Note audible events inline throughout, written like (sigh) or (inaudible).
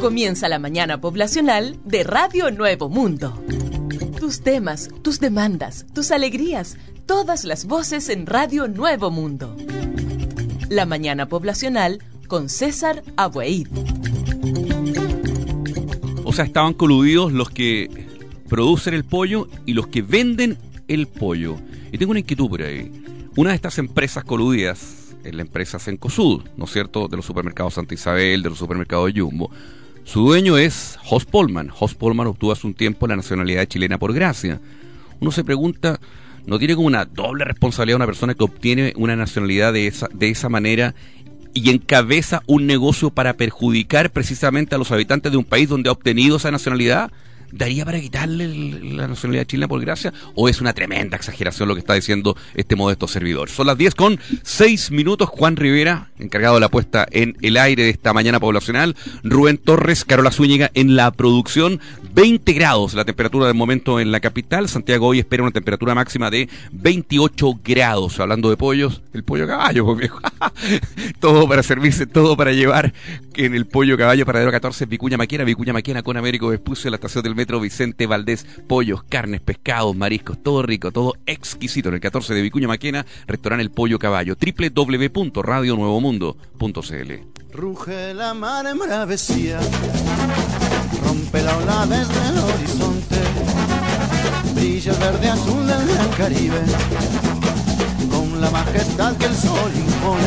Comienza la mañana poblacional de Radio Nuevo Mundo. Tus temas, tus demandas, tus alegrías, todas las voces en Radio Nuevo Mundo. La mañana poblacional con César Abueid. O sea, estaban coludidos los que producen el pollo y los que venden el pollo. Y tengo una inquietud por ahí. Una de estas empresas coludidas es la empresa Sencosud, ¿no es cierto? De los supermercados Santa Isabel, de los supermercados Jumbo su dueño es Jos Polman. Jos Polman obtuvo hace un tiempo la nacionalidad chilena por gracia. Uno se pregunta, ¿no tiene como una doble responsabilidad una persona que obtiene una nacionalidad de esa, de esa manera y encabeza un negocio para perjudicar precisamente a los habitantes de un país donde ha obtenido esa nacionalidad? ¿Daría para quitarle la nacionalidad chilena por gracia? ¿O es una tremenda exageración lo que está diciendo este modesto servidor? Son las 10 con 6 minutos. Juan Rivera, encargado de la puesta en el aire de esta mañana poblacional. Rubén Torres, Carola Zúñiga en la producción. 20 grados la temperatura del momento en la capital. Santiago hoy espera una temperatura máxima de 28 grados. Hablando de pollos, el pollo caballo, pues, viejo. (laughs) todo para servirse, todo para llevar en el pollo caballo paradero 14 Vicuña Maquena, Vicuña Maquena con Américo Vespucio, la estación del Metro Vicente Valdés, pollos, carnes, pescados, mariscos, todo rico, todo exquisito en el 14 de Vicuña Maquena, restaurante El Pollo Caballo, www.radionuevomundo.cl. Ruge la mar embravecía, rompe la ola desde el horizonte, brilla el verde azul del gran Caribe, con la majestad que el sol impone.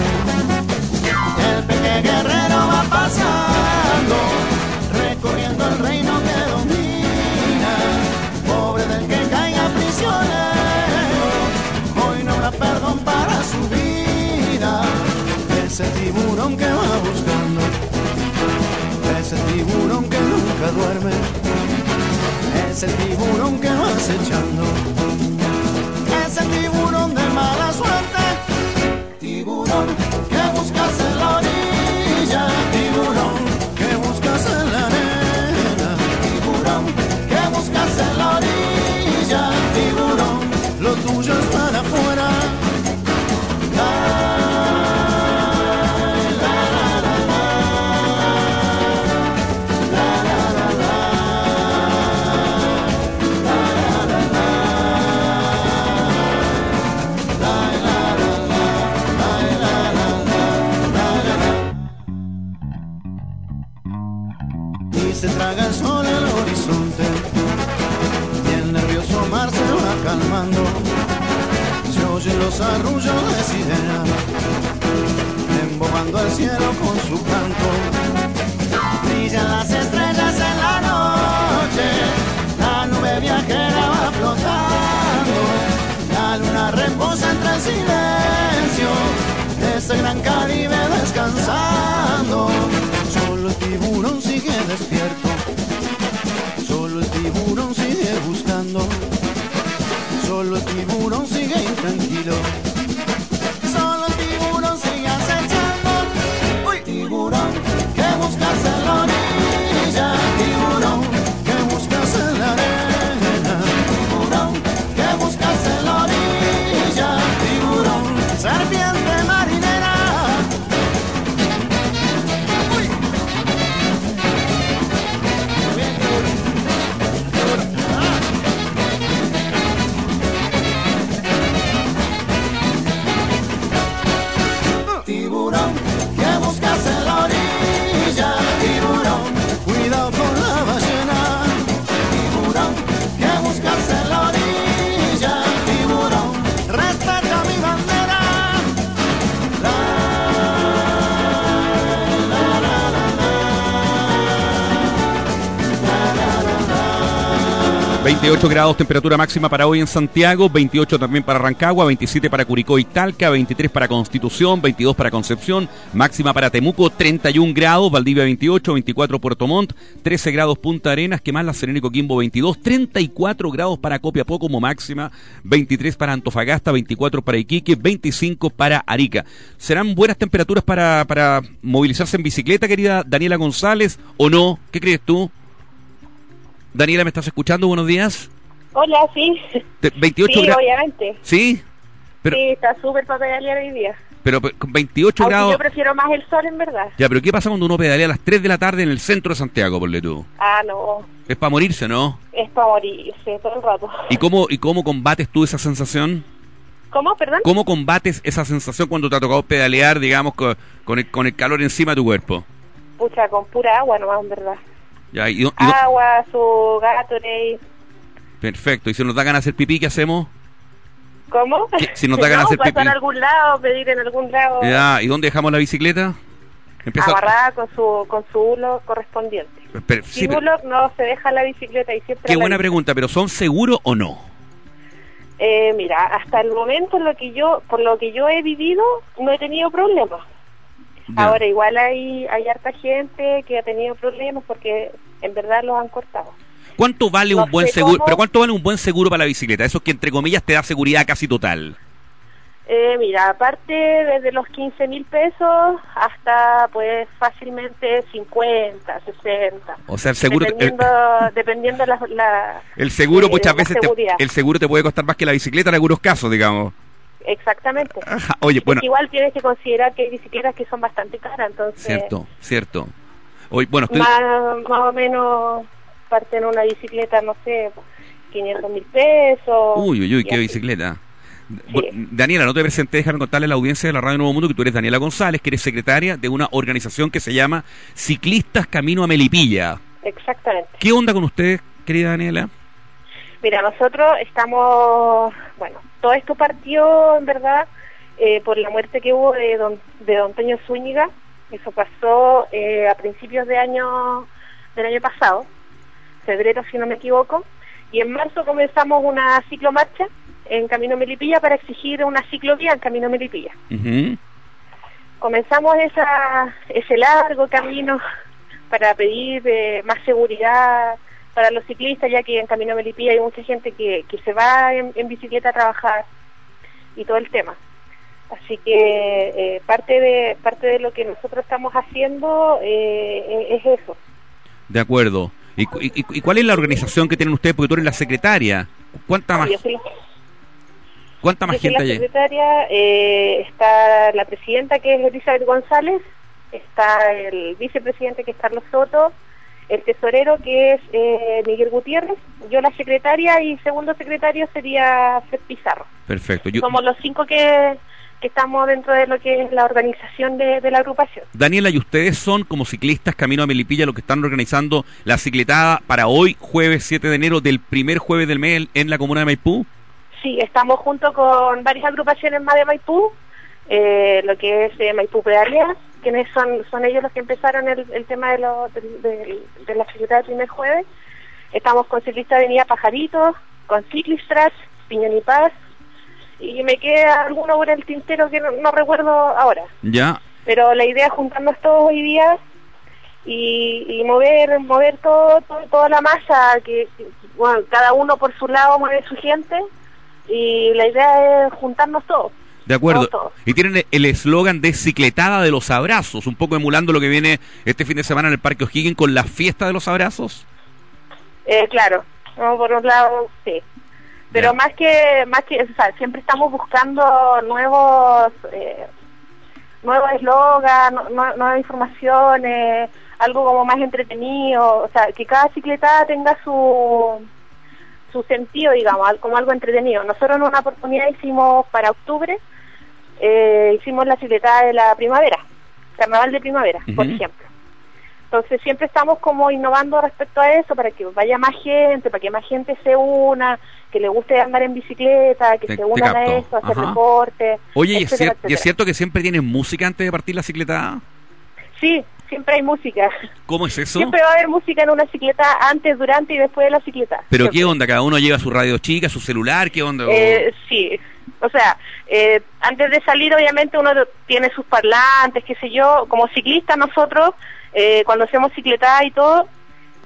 El pequeño guerrero va pasando, recorriendo el reino que perdón para su vida. Ese tiburón que va buscando, ese tiburón que nunca duerme, ese tiburón que va acechando, ese tiburón de mala suerte, se traga el sol el horizonte y el nervioso mar se va calmando oyen los arrullos de sirena, embobando el cielo con su canto. Brillan las estrellas en la noche, la nube viajera va flotando, la luna reposa entre el silencio de ese gran Caribe descansando. Sigue despierto, solo el tiburón sigue buscando. Solo el tiburón 28 grados temperatura máxima para hoy en Santiago, 28 también para Rancagua, 27 para Curicó y Talca, 23 para Constitución, 22 para Concepción, máxima para Temuco, 31 grados, Valdivia 28, 24 Puerto Montt, 13 grados Punta Arenas, que más la Serena y Coquimbo 22, 34 grados para Copiapó como máxima, 23 para Antofagasta, 24 para Iquique, 25 para Arica. ¿Serán buenas temperaturas para, para movilizarse en bicicleta, querida Daniela González, o no? ¿Qué crees tú? Daniela, ¿me estás escuchando? Buenos días. Hola, sí. 28 sí, obviamente. ¿Sí? Sí, está súper para pedalear hoy día. Pero pe- con 28 Aunque grados... yo prefiero más el sol, en verdad. Ya, pero ¿qué pasa cuando uno pedalea a las 3 de la tarde en el centro de Santiago, por tú? Ah, no. Es para morirse, ¿no? Es para morirse todo el rato. ¿Y cómo, ¿Y cómo combates tú esa sensación? ¿Cómo, perdón? ¿Cómo combates esa sensación cuando te ha tocado pedalear, digamos, co- con, el, con el calor encima de tu cuerpo? Pucha, con pura agua nomás, en verdad. Ya, y, do- y do- Agua, su Gatorade. perfecto. ¿Y si nos da ganas de hacer pipí, qué hacemos? ¿Cómo? ¿Qué? Si nos da (laughs) ganas de hacer pipí. a algún lado, pedir en algún lado. Ya, ¿y dónde dejamos la bicicleta? Empieza... Amarrada con su, con su hulo correspondiente. Pero- sí, Sin no se deja la bicicleta y siempre... qué buena pregunta, pero ¿son seguros o no? Eh, mira, hasta el momento lo que yo, por lo que yo he vivido, no he tenido problemas. Ahora igual hay, hay harta gente que ha tenido problemas porque en verdad los han cortado. ¿Cuánto vale no un buen seguro? cómo- Pero ¿cuánto vale un buen seguro para la bicicleta? Eso que entre comillas te da seguridad casi total. Eh, mira, aparte desde los 15 mil pesos hasta pues fácilmente 50, 60. O sea, el seguro el, Dependiendo, (laughs) dependiendo la, la- el seguro eh, muchas veces te, el seguro te puede costar más que la bicicleta en algunos casos, digamos. Exactamente. Ajá, Oye, bueno, Porque igual tienes que considerar que hay bicicletas que son bastante caras, entonces cierto, cierto. Hoy, bueno, estoy, más, más o menos parten una bicicleta, no sé, 500 mil pesos. Uy, uy, uy, qué así. bicicleta. Daniela, no te presenté, déjame contarle a la audiencia de la Radio Nuevo Mundo que tú eres Daniela González, que eres secretaria de una organización que se llama Ciclistas Camino a Melipilla. Exactamente. ¿Qué onda con ustedes, querida Daniela? Mira, nosotros estamos, bueno, todo esto partió en verdad eh, por la muerte que hubo de don, de don Toño Zúñiga. Eso pasó eh, a principios de año del año pasado, febrero si no me equivoco, y en marzo comenzamos una ciclomarcha en Camino Melipilla para exigir una ciclovía en Camino Melipilla. Comenzamos esa, ese largo camino para pedir eh, más seguridad para los ciclistas, ya que en Camino Melipilla hay mucha gente que, que se va en, en bicicleta a trabajar y todo el tema. Así que eh, parte de parte de lo que nosotros estamos haciendo eh, es eso. De acuerdo. ¿Y, y- y- cuál es la organización que tienen ustedes? Porque tú eres la secretaria. ¿Cuánta más, Yo soy, cuánta más gente la secretaria, eh, está la presidenta que es Elizabeth González, está el vicepresidente que es Carlos Soto, el tesorero que es eh, Miguel Gutiérrez, yo la secretaria y segundo secretario sería Fred Pizarro. Perfecto. Yo- Somos los cinco que, que estamos dentro de lo que es la organización de, de la agrupación. Daniela, ¿y ustedes son como ciclistas Camino a Melipilla los que están organizando la cicletada para hoy, jueves 7 de enero, del primer jueves del mes en la comuna de Maipú? Sí, estamos junto con varias agrupaciones más de Maipú, eh, lo que es eh, Maipú Pedaleas, quienes son, son ellos los que empezaron el, el tema de, lo, de, de- de la cicleta del primer jueves. Estamos con Ciclista Avenida Pajaritos, con Ciclistras, Piñón y Paz, y me queda alguno por el tintero que no, no recuerdo ahora. Ya. Pero la idea es juntarnos todos hoy día y, y mover mover todo, todo- toda la masa, que, que, bueno, cada uno por su lado mueve su gente y la idea es juntarnos todos. De acuerdo. Y tienen el eslogan de cicletada de los abrazos, un poco emulando lo que viene este fin de semana en el Parque O'Higgins con la fiesta de los abrazos. Eh, claro, no, por un lado, sí. Pero más que, más que, o sea, siempre estamos buscando nuevos, eh, nuevos nu- nuevas informaciones, algo como más entretenido, o sea, que cada cicletada tenga su, su sentido, digamos, como algo entretenido. Nosotros en una oportunidad hicimos para octubre, eh, hicimos la cicletada de la primavera, carnaval de primavera, por ejemplo. Entonces siempre estamos como innovando respecto a eso para que vaya más gente, para que más gente se una, que le guste andar en bicicleta, que Te- se unan a eso, hacer Ajá. deporte. Oye, ¿y es, etcétera, cier- y es cierto que siempre tienen música antes de partir la cicletada? Sí, siempre hay música. ¿Cómo es eso? Siempre va a haber música en una cicleta antes, durante y después de la cicleta. ¿Pero Siempre. qué onda? ¿Cada uno lleva su radio chica, su celular? ¿Qué onda? Eh, sí, o sea, eh, antes de salir obviamente uno tiene sus parlantes, qué sé yo, como ciclista nosotros, eh, cuando hacemos cicletada y todo,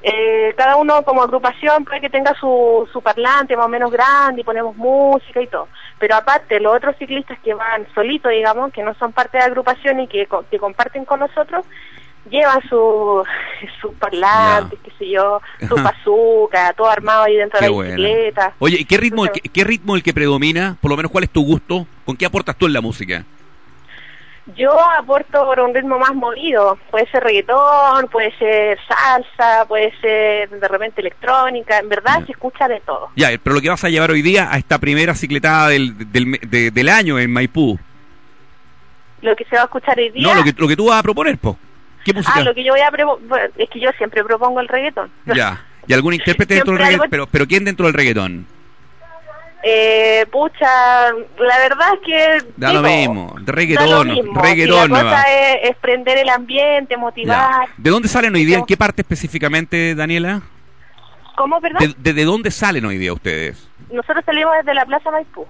eh, cada uno como agrupación puede que tenga su, su parlante más o menos grande y ponemos música y todo. Pero aparte, los otros ciclistas que van solitos, digamos, que no son parte de la agrupación y que, que comparten con nosotros, llevan su, sus parlantes, qué sé yo, su bazooka, todo armado ahí dentro Qué de la buena. bicicleta. Oye, ¿y qué ritmo, el Entonces- que, qué ritmo el que predomina? Por lo menos, ¿cuál es tu gusto? ¿Con qué aportas tú en la música? Yo aporto por un ritmo más movido, puede ser reggaetón, puede ser salsa, puede ser de repente electrónica, en verdad se escucha de todo. Ya, pero lo que vas a llevar hoy día a esta primera cicletada del, del, de- del año en Maipú. Lo que se va a escuchar hoy día... No, lo que, lo que tú vas a proponer, po. ¿Qué música? Ah, lo que yo voy a es que yo siempre propongo el reggaetón. (laughs) Ya. ¿Y algún intérprete dentro del reggaetón? Pero, pero ¿quién dentro del reggaetón? Eh, pucha, la verdad es que... Da de lo mismo. Da lo Reggaetón. mismo. Reggaetón. Si la cosa es, es prender el ambiente, motivar. Ya. ¿De dónde salen hoy día? ¿En qué parte específicamente, Daniela? ¿Cómo, perdón? ¿De, ¿Desde dónde salen hoy día ustedes? Nosotros salimos desde la Plaza Maipú.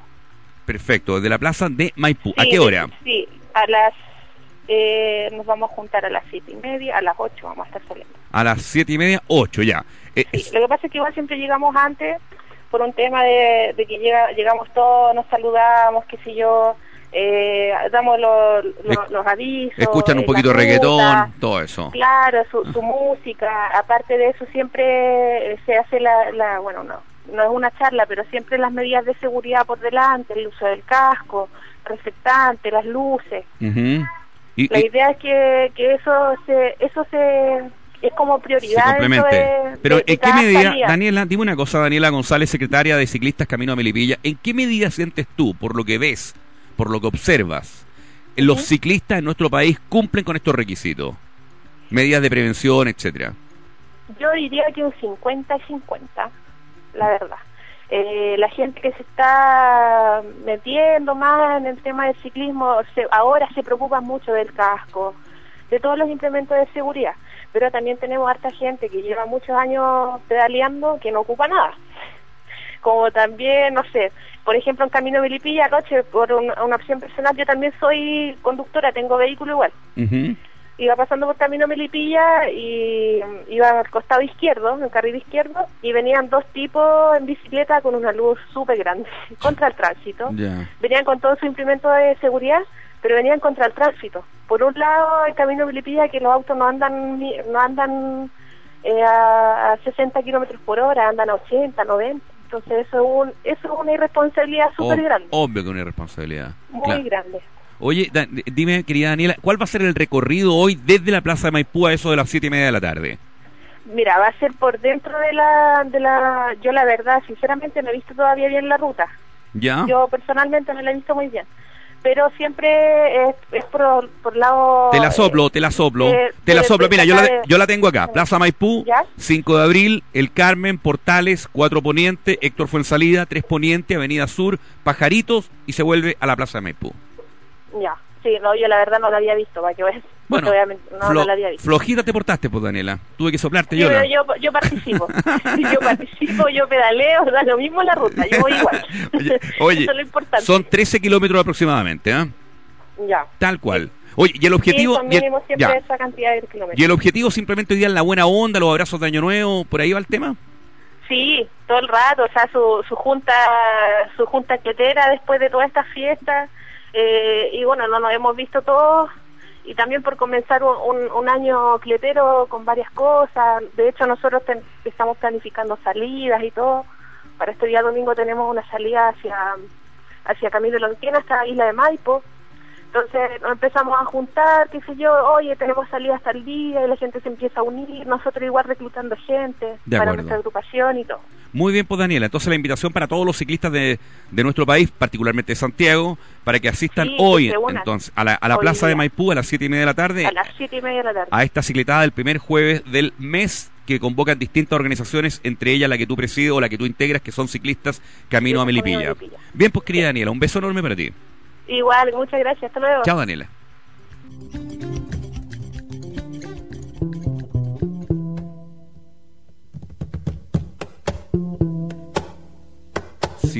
Perfecto, desde la plaza de Maipú. ¿A qué hora? Sí, a las... Eh, nos vamos a juntar a las siete y media, a las ocho vamos a estar saliendo. A las siete y media, ocho ya. Eh, Sí, lo que pasa es que igual siempre llegamos antes por un tema de, de que llega, llegamos todos, nos saludamos, qué sé yo, eh, damos los, los, avisos. escuchan un eh, poquito de reggaetón, todo eso. Claro, su, su música. Aparte de eso, siempre eh, se hace la, la, bueno, no, no es una charla, pero siempre las medidas de seguridad por delante, el uso del casco, reflectante, las luces. Ujú. Y- La y- idea es que, que eso se, eso se es como se prioridad. complemente. de- Pero de- ¿en qué medida, salida. Daniela, dime una cosa, Daniela González, secretaria de Ciclistas Camino a Melipilla, ¿en qué medida sientes tú, por lo que ves, por lo que observas, los ciclistas en nuestro país cumplen con estos requisitos? Medidas de prevención, etcétera. Yo diría que un 50 y 50, la verdad. Eh, la gente que se está metiendo más en el tema del ciclismo, se- ahora se preocupa mucho del casco, de todos los implementos de seguridad, pero también tenemos harta gente que lleva muchos años pedaleando que no ocupa nada. Como también, no sé, por ejemplo en Camino Melipilla anoche, por un- una opción personal, yo también soy conductora, tengo vehículo igual. Iba pasando por Camino Melipilla y iba al costado izquierdo, en el carril izquierdo, y venían dos tipos en bicicleta con una luz súper grande (laughs) contra el tránsito. Venían con todo su implemento de seguridad, pero venían contra el tránsito. Por un lado, el Camino Melipilla, que los autos no andan no andan eh, a, a 60 kilómetros por hora, andan a 80, 90. Entonces, eso es, un, eso es una irresponsabilidad súper grande, Obvio que una irresponsabilidad. muy Claro. grande. Oye, Da- dime, querida Daniela, ¿cuál va a ser el recorrido hoy desde la Plaza de Maipú a eso de las siete y media de la tarde? Mira, va a ser por dentro de la, de la... Yo la verdad, sinceramente, no he visto todavía bien la ruta. ¿Ya? Yo personalmente no la he visto muy bien. Pero siempre es, es por, por lado... Te la eh, soplo, te la soplo, de- te la de- soplo. Mira, yo la, de- yo la tengo acá. Plaza Maipú, ¿Ya? 5 de abril, El Carmen, Portales, 4 Poniente, Héctor Fuensalida, 3 Poniente, Avenida Sur, Pajaritos y se vuelve a la Plaza de Maipú. Ya, sí, no, yo la verdad no la había visto, para que veas. (laughs) Bueno, No la había visto. flojita te portaste, pues, Daniela. Tuve que soplarte Sí, yo. yo, yo participo. (laughs) yo participo, yo pedaleo, da lo mismo la ruta, yo voy igual. (laughs) Oye, oye, Eso es lo importante. son 13 kilómetros aproximadamente, ¿ah? Ya. Tal cual. Oye, y el objetivo... sí, y el- ya. esa cantidad de kilómetros. Y el objetivo simplemente hoy día en la buena onda, los abrazos de Año Nuevo, ¿por ahí va el tema? Sí, todo el rato, o sea, su, su junta su junta cletera después de todas estas fiestas. Eh, y bueno, no nos hemos visto todos. Y también por comenzar un, un- un año cletero con varias cosas. De hecho, nosotros ten- estamos planificando salidas y todo. Para este día domingo tenemos una salida hacia, hacia Camilo Lonquén hasta Isla de Maipo. Entonces nos empezamos a juntar, qué sé yo, oye, tenemos salida hasta el día y la gente se empieza a unir, nosotros igual reclutando gente De para nuestra agrupación y todo. Muy bien, pues Daniela. Entonces la invitación para todos los ciclistas de, de nuestro país, particularmente de Santiago, para que asistan Sí, hoy entonces a la, a la plaza de. Maipú a las siete y media de la tarde A las siete y media de la tarde. a esta cicletada del primer jueves del mes que convocan distintas organizaciones, entre ellas la que tú presides o la que tú integras, que son ciclistas Camino Sí, a. Melipilla. Bien, pues querida Daniela, un beso enorme para ti. Igual, muchas gracias. Hasta luego. Chao, Daniela.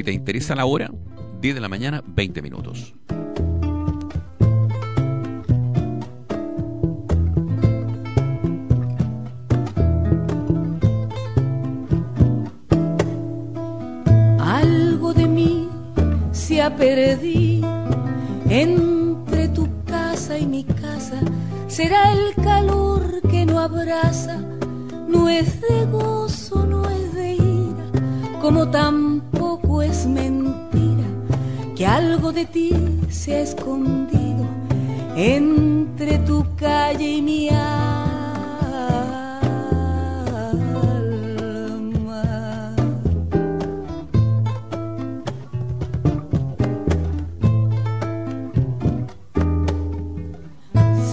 Te interesa la hora, 10 de la mañana, 20 minutos. Algo de mí se ha perdido entre tu casa y mi casa. Será el calor que no abraza, no es de gozo, no es de ira, como es mentira que algo de ti se ha escondido entre tu calle y mi alma.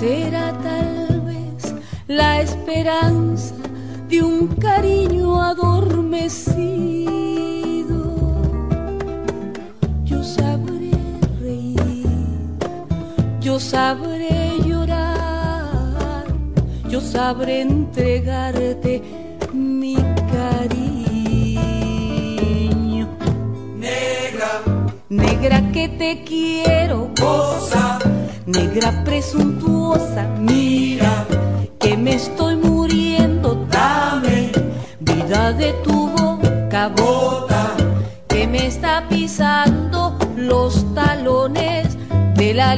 Será tal vez la esperanza de un cariño adormecido. Yo sabré llorar, yo sabré entregarte mi cariño. Negra, Negra que te quiero, cosa, negra presuntuosa, mira que me estoy muriendo, dame, vida de tu boca, bota, que me está pisando los talones de la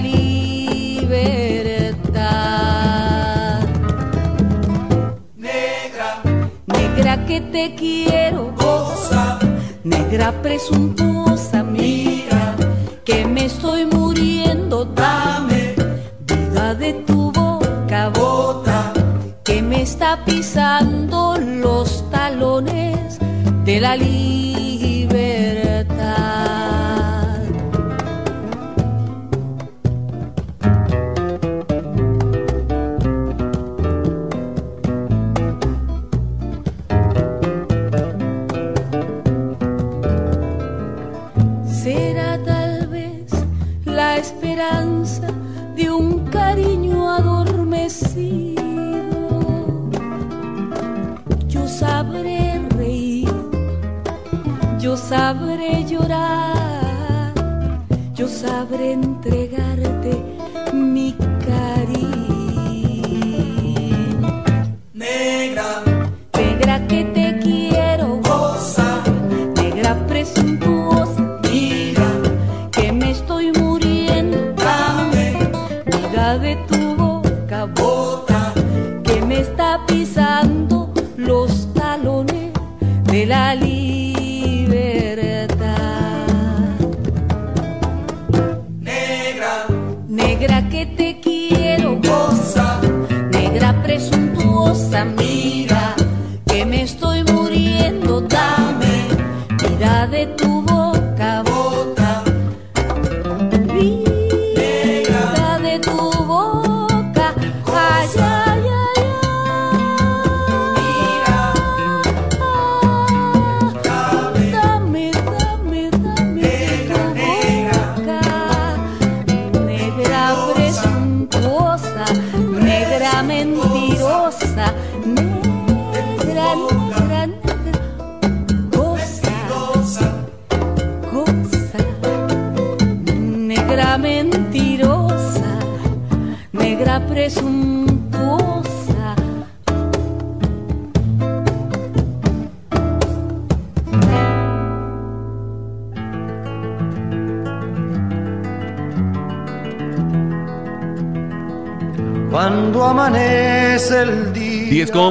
libertad. negra, Negra que te quiero, cosa, negra presuntuosa, mira que me estoy muriendo, dame, vida de tu boca, bota, que me está pisando los talones de la libertad. Sabré llorar, yo sabré entregarte mi cariño. negra, Negra que te quiero, cosa, negra presuntuosa, mira, que me estoy muriendo, dame, vida de tu boca, bota, que me está pisando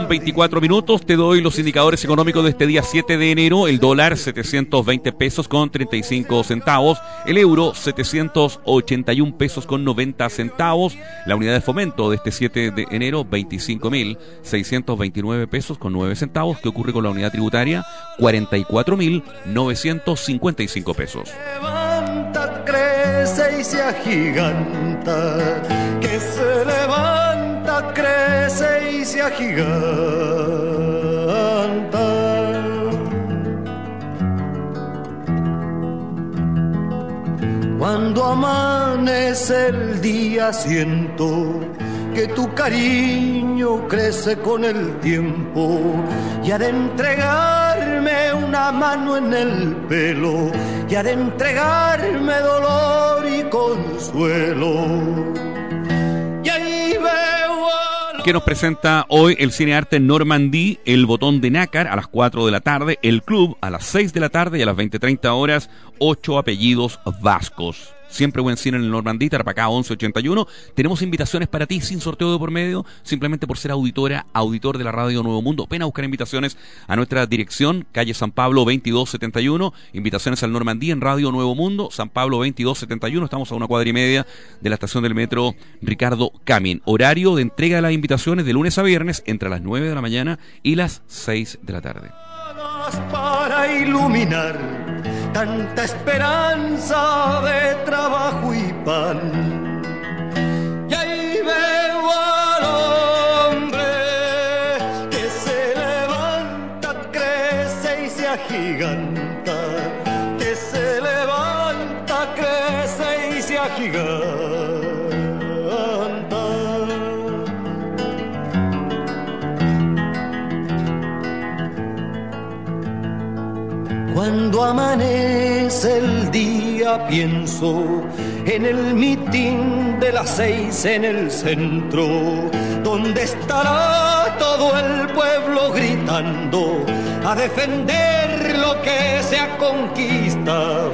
con 24 minutos, te doy los indicadores económicos de este día 7 de enero. El dólar 720 pesos con 35 centavos, el euro 781 pesos con 90 centavos, la unidad de fomento de este 7 de enero 25.629 pesos con 9 centavos. ¿Qué ocurre con la unidad tributaria? 44.955 pesos. levanta, crece y se agiganta, que se levanta, crece y se agiganta. Cuando amanece el día siento que tu cariño crece con el tiempo y ha de entregarme una mano en el pelo y ha de entregarme dolor y consuelo. Que nos presenta hoy el cinearte Normandí, El Botón de Nácar a las 4 de la tarde, El Club a las 6 de la tarde y a las 20.30 horas, ocho apellidos vascos. Siempre buen cine en el Normandí, Tarapacá 1181. Tenemos invitaciones para ti sin sorteo de por medio, simplemente por ser auditora, auditor de la Radio Nuevo Mundo. Ven a buscar invitaciones a nuestra dirección, calle San Pablo 2271. Invitaciones al Normandí en Radio Nuevo Mundo, San Pablo 2271. Estamos a una cuadra y media de la estación del metro Ricardo Camin. Horario de entrega de las invitaciones de lunes a viernes entre las 9 de la mañana y las 6 de la tarde. Para iluminar tanta esperanza de trabajo y pan. Cuando amanece el día pienso en el mitin de las seis en el centro, donde estará todo el pueblo gritando a defender lo que se ha conquistado.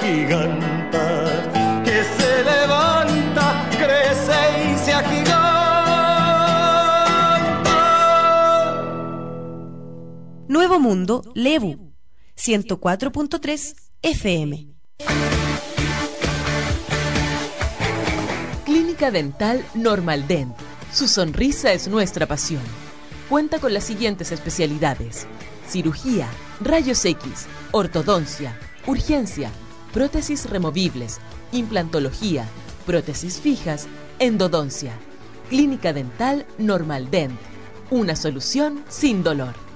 Y Nuevo Mundo, Lebu, 104.3 FM. Clínica Dental Normal Dent. Su sonrisa es nuestra pasión. Cuenta con las siguientes especialidades: cirugía, rayos X, ortodoncia, urgencia, prótesis removibles, implantología, prótesis fijas, endodoncia. Clínica Dental Normal Dent. Una solución sin dolor.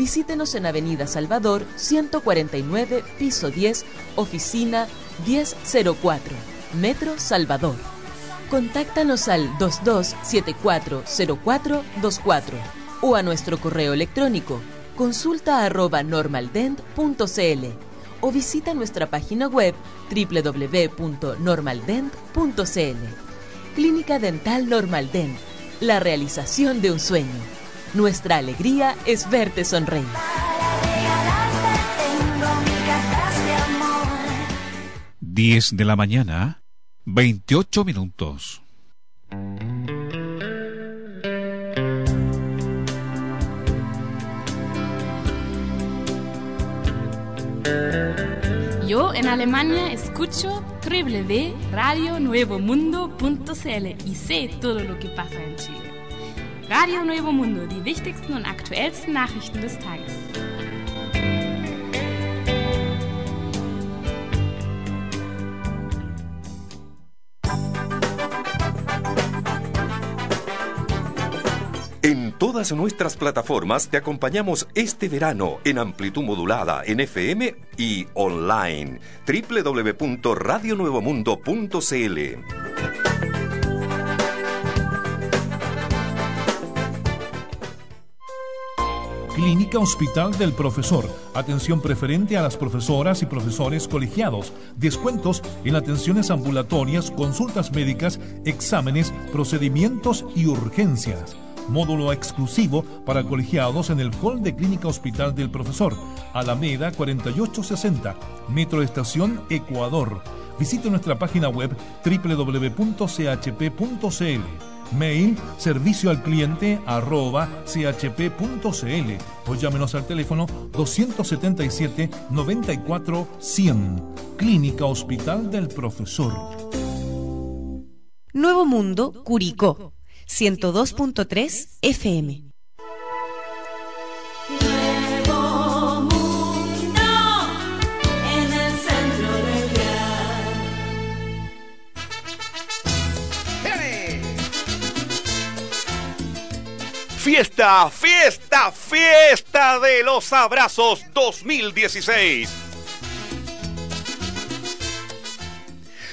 Visítenos en Avenida Salvador 149, piso 10, oficina 1004, Metro Salvador. Contáctanos al 22740424 o a nuestro correo electrónico consulta arroba normaldent.cl o visita nuestra página web www.normaldent.cl. Clínica Dental Normaldent, la realización de un sueño. Nuestra alegría es verte sonreír. 10 de la mañana, 28 minutos. Yo en Alemania escucho www.radionuevomundo.cl y sé todo lo que pasa en Chile. Radio Nuevo Mundo, die wichtigsten und aktuellsten Nachrichten des Tages. En todas nuestras plataformas te acompañamos este verano en amplitud modulada en FM y online. www.radionuevomundo.cl Clínica Hospital del Profesor. Atención preferente a las profesoras y profesores colegiados. Descuentos en atenciones ambulatorias, consultas médicas, exámenes, procedimientos y urgencias. Módulo exclusivo para colegiados en el Hall de Clínica Hospital del Profesor. Alameda 4860, Metro Estación Ecuador. Visite nuestra página web www.chp.cl. Mail servicio al cliente arroba chp.cl o llámenos al teléfono 277 94 100. Clínica Hospital del Profesor. Nuevo Mundo, Curicó, 102.3 FM. Fiesta, fiesta, fiesta de los abrazos 2016.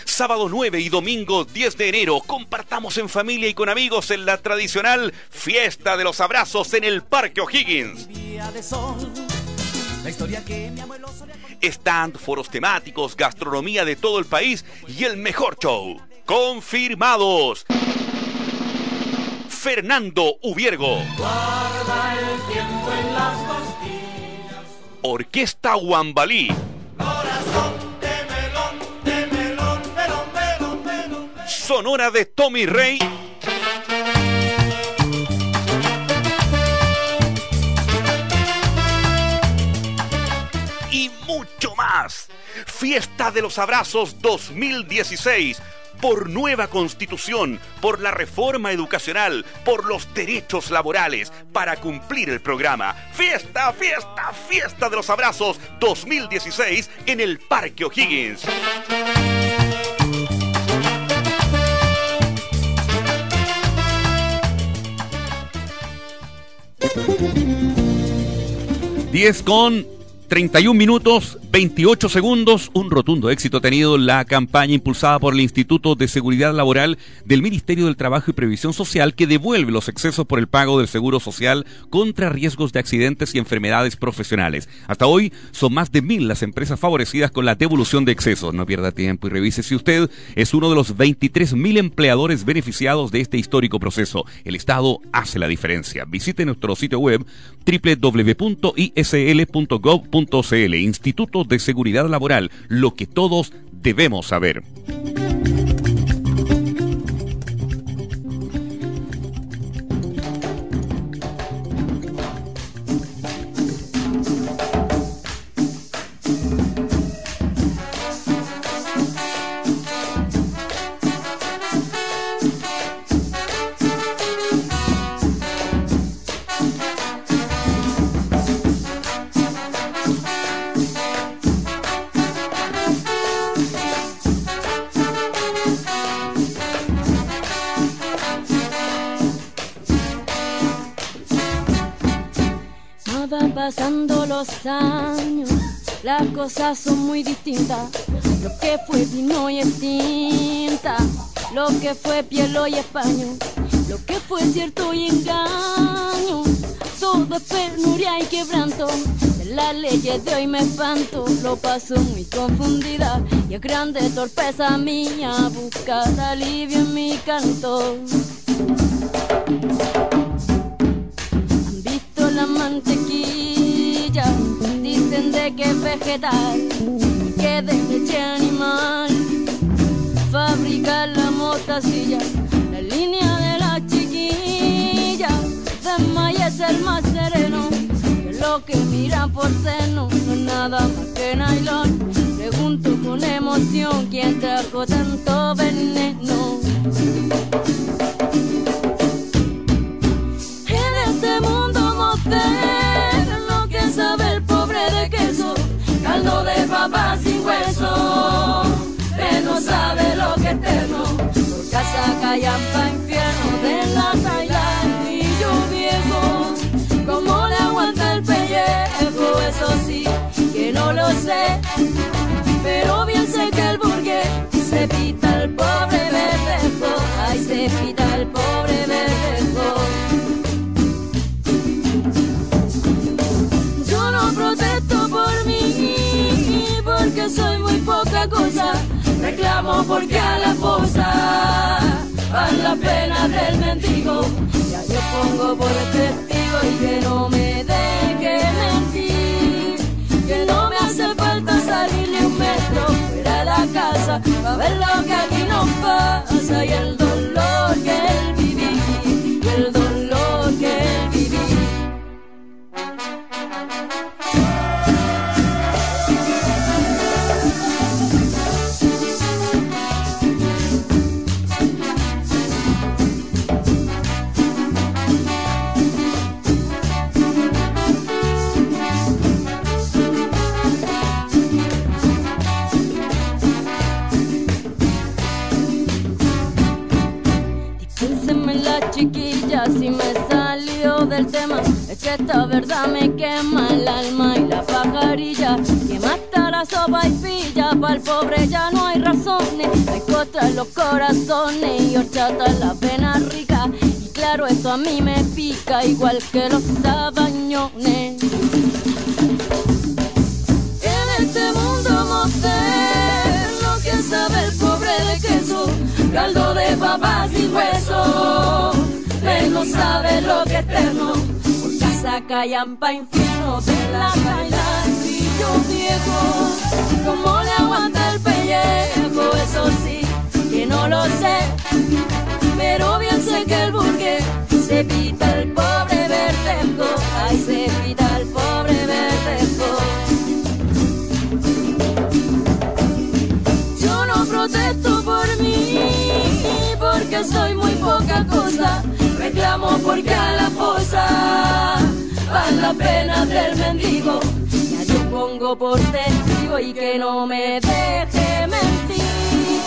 Sábado 9 y domingo 10 de enero, compartamos en familia y con amigos en la tradicional Fiesta de los Abrazos en el Parque O'Higgins. Stand, foros temáticos, gastronomía de todo el país y el mejor show. Confirmados. Fernando Ubiergo. Guarda el tiempo en las costillas. Orquesta Guambalí. Corazón de melón, de melón, melón, melón, melón. Sonora de Tommy Rey. Y mucho más. Fiesta de los Abrazos 2016 por nueva constitución, por la reforma educacional, por los derechos laborales, para cumplir el programa. Fiesta, fiesta, fiesta de los abrazos 2016 en el Parque O'Higgins. Diez con 31 minutos, 28 segundos, un rotundo éxito ha tenido la campaña impulsada por el Instituto de Seguridad Laboral del Ministerio del Trabajo y Previsión Social que devuelve los excesos por el pago del seguro social contra riesgos de accidentes y enfermedades profesionales. Hasta hoy son más de mil las empresas favorecidas con la devolución de excesos. No pierda tiempo y revise si usted es uno de los 23 mil empleadores beneficiados de este histórico proceso. El Estado hace la diferencia. Visite nuestro sitio web www.isl.gov.cl Instituto de Seguridad Laboral, lo que todos debemos saber. Pasando los años, las cosas son muy distintas. Lo que fue vino y es tinta, lo que fue piel y español, lo que fue cierto y engaño. Todo es penuria y quebranto, de las leyes de hoy me espanto, lo paso muy confundida y es grande torpeza mía buscar alivio en mi canto. Han visto la mantequilla, dicen de que es vegetal, que de leche animal, fabricar la motacilla, la línea de la chiquilla, de maíz es el más sereno, que lo que miran por seno no es nada más que nylon. Pregunto con emoción quién trajo tanto veneno. Casa callampa infierno de la yo viejo, como le aguanta el pellejo, eso sí que no lo sé, pero bien sé que el burgués se pita el pobre verdejo, ay se pita el pobre verdejo. Yo no protesto por mí, porque soy muy poca cosa. Reclamo porque a la esposa van las penas del mendigo. Ya yo pongo por testigo y que no me deje mentir. Que no me hace falta salir ni un metro fuera de la casa para ver lo que aquí nos pasa y el dolor que él tema. Es que esta verdad me quema el alma y la pajarilla. Que mata la sopa y pilla, para el pobre ya no hay razones. Hay cosas los corazones y horchata la pena rica. Y claro, esto a mí me pica igual que los sabañones. En este mundo moderno que sabe el pobre de queso, caldo de papas sin hueso, no sabe lo que es eterno. Por casa callampa infierno de la yo viejo. ¿Cómo le aguanta el pellejo? Eso sí, que no lo sé. Pero bien sé que el burgués se evita el pobre verdejo. Ay, se evita el pobre verdejo. Yo no protesto por mí, porque soy muy poca cosa. Reclamo porque a la fosa van la pena del mendigo. Ya yo pongo por testigo y que no me deje mentir.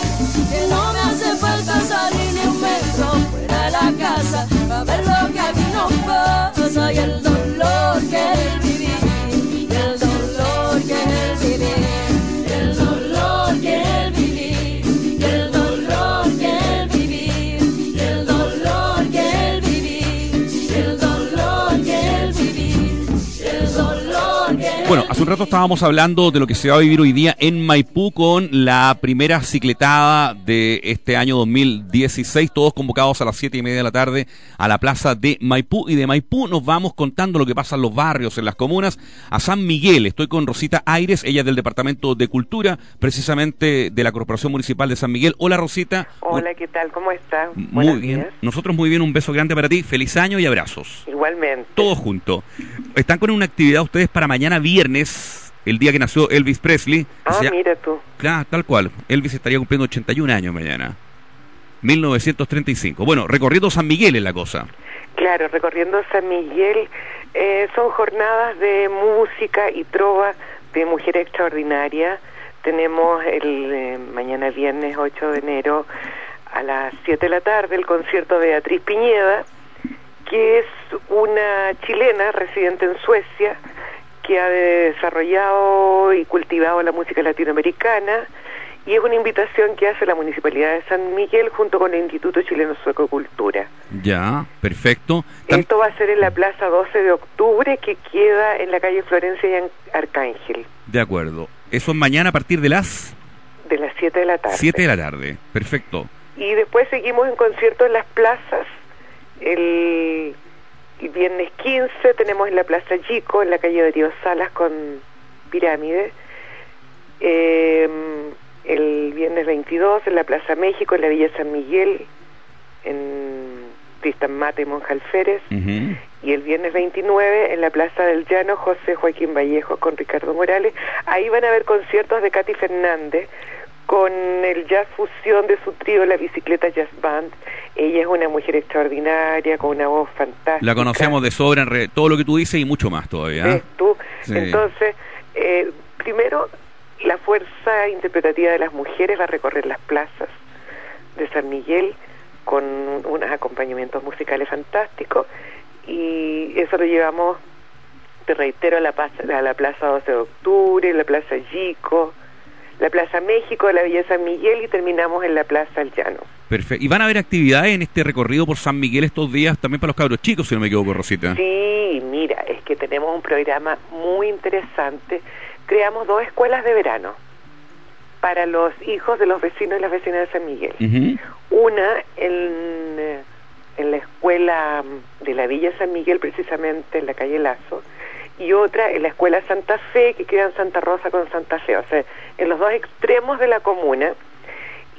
Que no me hace falta salir ni un metro fuera de la casa para ver lo que aquí nos pasa y el dolor que vivir, Bueno, hace un rato estábamos hablando de lo que se va a vivir hoy día en Maipú con la primera cicletada de este año 2016, todos convocados a las siete y media de la tarde a la plaza de Maipú. Y de Maipú nos vamos contando lo que pasa en los barrios, en las comunas, a San Miguel. Estoy con Rosita Aires, ella es del Departamento de Cultura, precisamente de la Corporación Municipal de San Miguel. Hola Rosita. Hola, ¿qué tal? ¿Cómo estás? Muy Buenos bien. días. Nosotros muy bien, un beso grande para ti, feliz año y abrazos. Igualmente. Todos juntos. Están con una actividad ustedes para mañana viernes, el día que nació Elvis Presley. Ah, O sea, mira tú. Claro, tal cual. Elvis estaría cumpliendo 81 años mañana. 1935. Bueno, recorriendo San Miguel es la cosa. Claro, recorriendo San Miguel, eh, son jornadas de música y trova de mujer extraordinaria. Tenemos el eh, mañana viernes 8 de enero a las 7 de la tarde el concierto de Beatriz Piñeda, que es una chilena residente en Suecia que ha desarrollado y cultivado la música latinoamericana y es una invitación que hace la Municipalidad de San Miguel junto con el Instituto Chileno Sueco de Cultura. Ya, perfecto. Esto va a ser en la Plaza 12 de Octubre, que queda en la calle Florencia y Arcángel, De acuerdo. Eso es mañana a partir de las de las 7 de la tarde. 7 de la tarde. Perfecto. Y después seguimos en concierto en las plazas. El, viernes 15 tenemos en la Plaza Chico, en la calle de Río Salas con Pirámide. Eh, el viernes 22 en la Plaza México, en la Villa San Miguel, en Tristan Mate y Monjalférez. Ujú. y el viernes 29 en la Plaza del Llano José Joaquín Vallejo con Ricardo Morales. Ahí van a haber conciertos de Katy Fernández con el jazz fusión de su trío La Bicicleta Jazz Band. Ella es una mujer extraordinaria, con una voz fantástica. La conocemos de sobra en re- todo lo que tú dices y mucho más todavía. ¿Ves tú? Sí. Entonces, eh, primero, la fuerza interpretativa de las mujeres va a recorrer las plazas de San Miguel con unos acompañamientos musicales fantásticos y eso lo llevamos, te reitero, a la, plaza, a la Plaza 12 de Octubre, la Plaza Yico, la Plaza México, la Villa San Miguel y terminamos en la Plaza El Llano. Perfecto. ¿Y van a haber actividades en este recorrido por San Miguel estos días también para los cabros chicos, si no me equivoco, Rosita? Sí, mira, es que tenemos un programa muy interesante. Creamos dos escuelas de verano para los hijos de los vecinos y las vecinas de San Miguel. Una en, eh, en la escuela de la Villa San Miguel, precisamente en la calle Lazo, y otra en la escuela Santa Fe, que queda en Santa Rosa con Santa Fe, o sea, en los dos extremos de la comuna.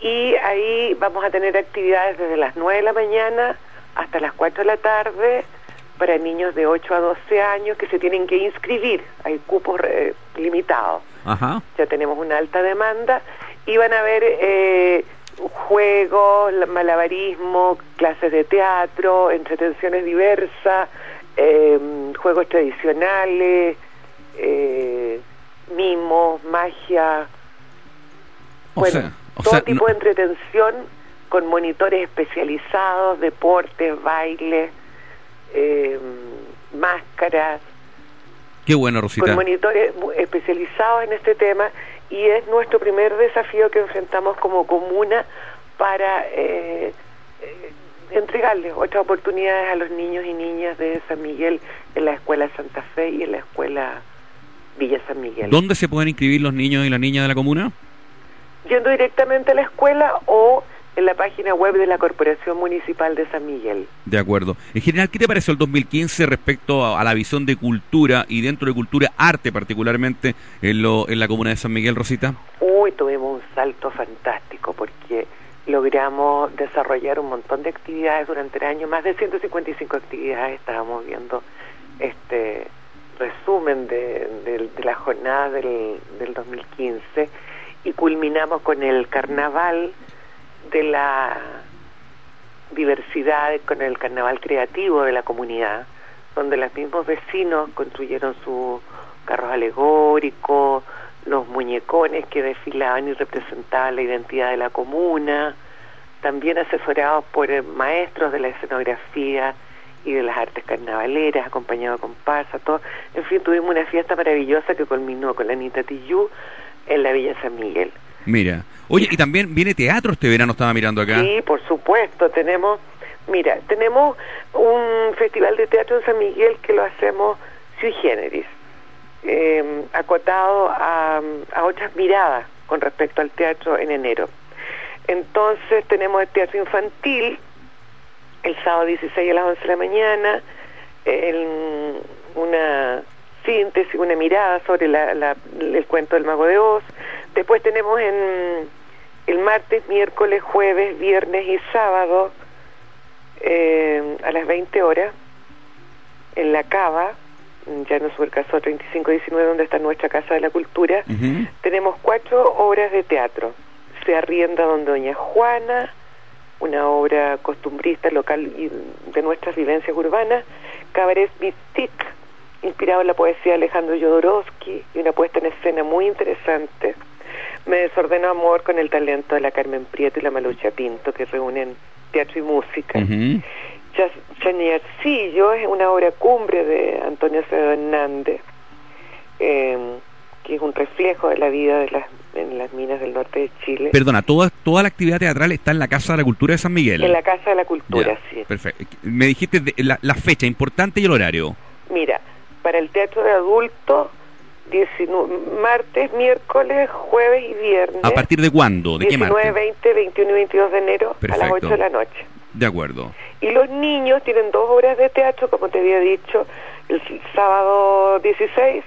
Y ahí vamos a tener actividades desde las 9 de la mañana hasta las 4 de la tarde para niños de 8 a 12 años que se tienen que inscribir. Hay cupos eh, limitados Ajá. ya tenemos una alta demanda y van a haber eh, juegos, la- malabarismo, clases de teatro, entretenciones diversas, eh, juegos tradicionales, eh, mimos, magia, O bueno, sea, o todo sea, tipo no- de entretención con monitores especializados, deportes, baile, eh, máscaras, Qué bueno, Rosita. con monitores especializados en este tema y es nuestro primer desafío que enfrentamos como comuna para eh, eh, entregarles otras oportunidades a los niños y niñas de San Miguel en la Escuela Santa Fe y en la Escuela Villa San Miguel. ¿Dónde se pueden inscribir los niños y las niñas de la comuna? Yendo directamente a la escuela o en la página web de la Corporación Municipal de San Miguel. De acuerdo. En general, ¿qué te pareció el 2015 respecto a, a la visión de cultura y dentro de cultura, arte particularmente, en, lo, en la comuna de San Miguel, Rosita? Uy, tuvimos un salto fantástico porque logramos desarrollar un montón de actividades durante el año, más de 155 actividades estábamos viendo este resumen de, la jornada del, del 2015 y culminamos con el carnaval de la diversidad, con el carnaval creativo de la comunidad, donde los mismos vecinos construyeron sus carros alegóricos, los muñecones que desfilaban y representaban la identidad de la comuna, también asesorados por eh, maestros de la escenografía y de las artes carnavaleras, acompañados con comparsa, todo. En fin, tuvimos una fiesta maravillosa que culminó con la Anita Tillú en la Villa San Miguel. Mira. Oye, y también viene teatro este verano, estaba mirando acá. Sí, por supuesto, tenemos, mira, tenemos un festival de teatro en San Miguel que lo hacemos sui generis, eh, acotado a, a otras miradas con respecto al teatro en enero. Entonces tenemos el teatro infantil el sábado 16 a las 11 de la mañana, una síntesis, una mirada sobre la, la, el cuento del mago de Oz. Después tenemos en el martes, miércoles, jueves, viernes y sábado eh, a las 20 horas en la Cava, ya no el caso 3519 donde está nuestra Casa de la Cultura, uh -huh. tenemos cuatro obras de teatro. Se arrienda Don Doña Juana, una obra costumbrista local y de nuestras vivencias urbanas, Cabaret Bistic, inspirado en la poesía de Alejandro Jodorowsky y una puesta en escena muy interesante. Me desordenó amor con el talento de la Carmen Prieto y la Malucha Pinto, que reúnen teatro y música. Uh -huh. Chañarcillo es una obra cumbre de Antonio Acevedo Hernández, eh, que es un reflejo de la vida de las en las minas del norte de Chile. Perdona, toda, toda la actividad teatral está en la Casa de la Cultura de San Miguel. En la Casa de la Cultura, ya, sí. Perfecto. Me dijiste de, la, la, fecha importante y el horario. Mira, para el teatro de adultos, 19, martes, miércoles, jueves y viernes. ¿A partir de cuándo? ¿De 19, qué martes? 20, 21 y 22 de enero Perfecto. a las 8 de la noche. De acuerdo. Y los niños tienen dos horas de teatro, como te había dicho, el sábado 16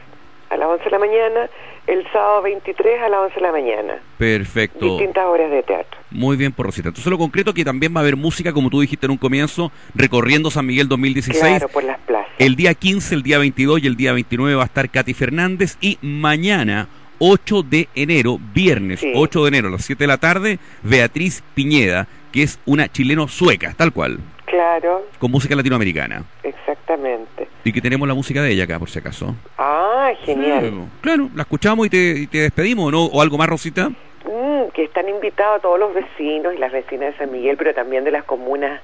a las 11 de la mañana el sábado 23 a las 11 de la mañana. Perfecto. Distintas horas de teatro. Muy bien, por Rosita. Entonces lo concreto que también va a haber música, como tú dijiste en un comienzo, recorriendo San Miguel 2016. Claro, por las plazas. El día 15, el día 22 y el día 29 va a estar Katy Fernández y mañana 8 de enero, viernes sí. 8 de enero a las 7 de la tarde, Beatriz Piñeda, que es una chileno-sueca, tal cual. Claro. Con música latinoamericana. Exactamente. Y que tenemos la música de ella acá, por si acaso. Ah, genial. Claro, claro la escuchamos y te, y te despedimos, ¿no? ¿O algo más, Rosita? Mm, que están invitados todos los vecinos y las vecinas de San Miguel, pero también de las comunas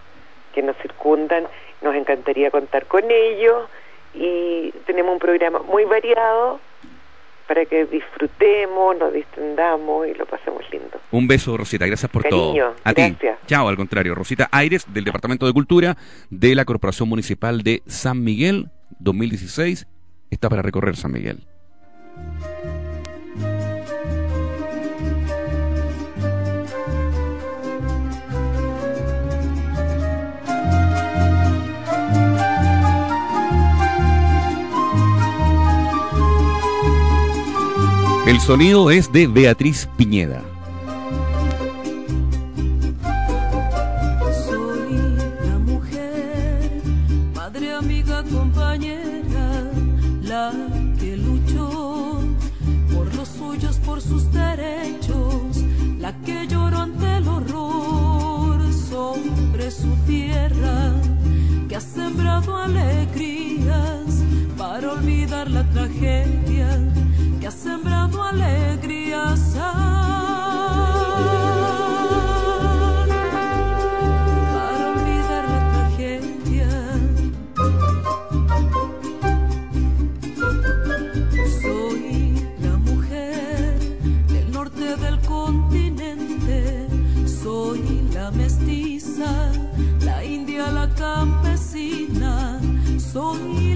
que nos circundan. Nos encantaría contar con ellos y tenemos un programa muy variado para que disfrutemos, nos distendamos y lo pasemos lindo. Un beso, Rosita, gracias por Cariño, todo. A gracias. ti. Chao, al contrario. Rosita Aires, del Departamento de Cultura de la Corporación Municipal de San Miguel, 2016, está para recorrer San Miguel. El sonido es de Beatriz Piñeda. Soy la mujer, madre, amiga, compañera, la que luchó por los suyos, por sus derechos, la que lloró ante el horror sobre su tierra, que ha sembrado alegrías para olvidar la tragedia ha sembrado alegrías. Para olvidar la tragedia. Soy la mujer del norte del continente. Soy la mestiza, la india, la campesina. Soy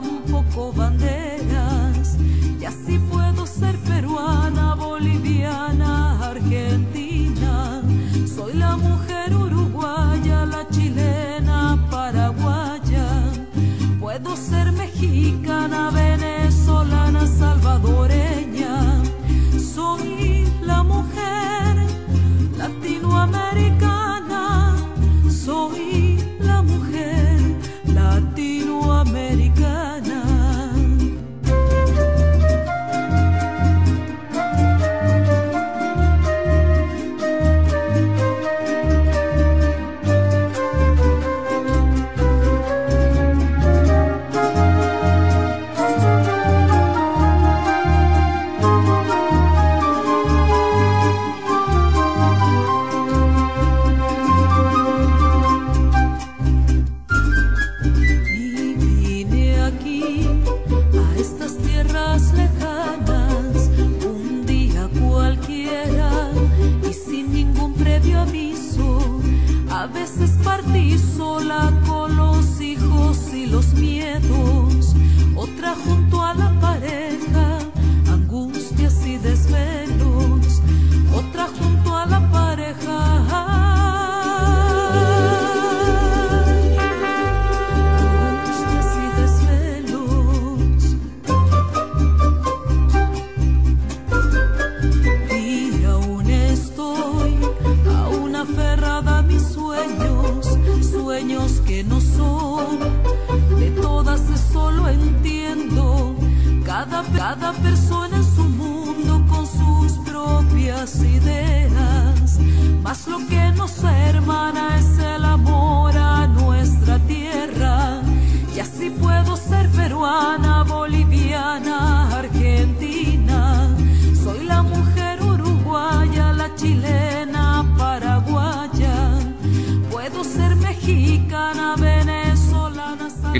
tampoco banderas. Y así puedo ser peruana, boliviana, argentina. Soy la mujer uruguaya, la chilena, paraguaya. Puedo ser mexicana,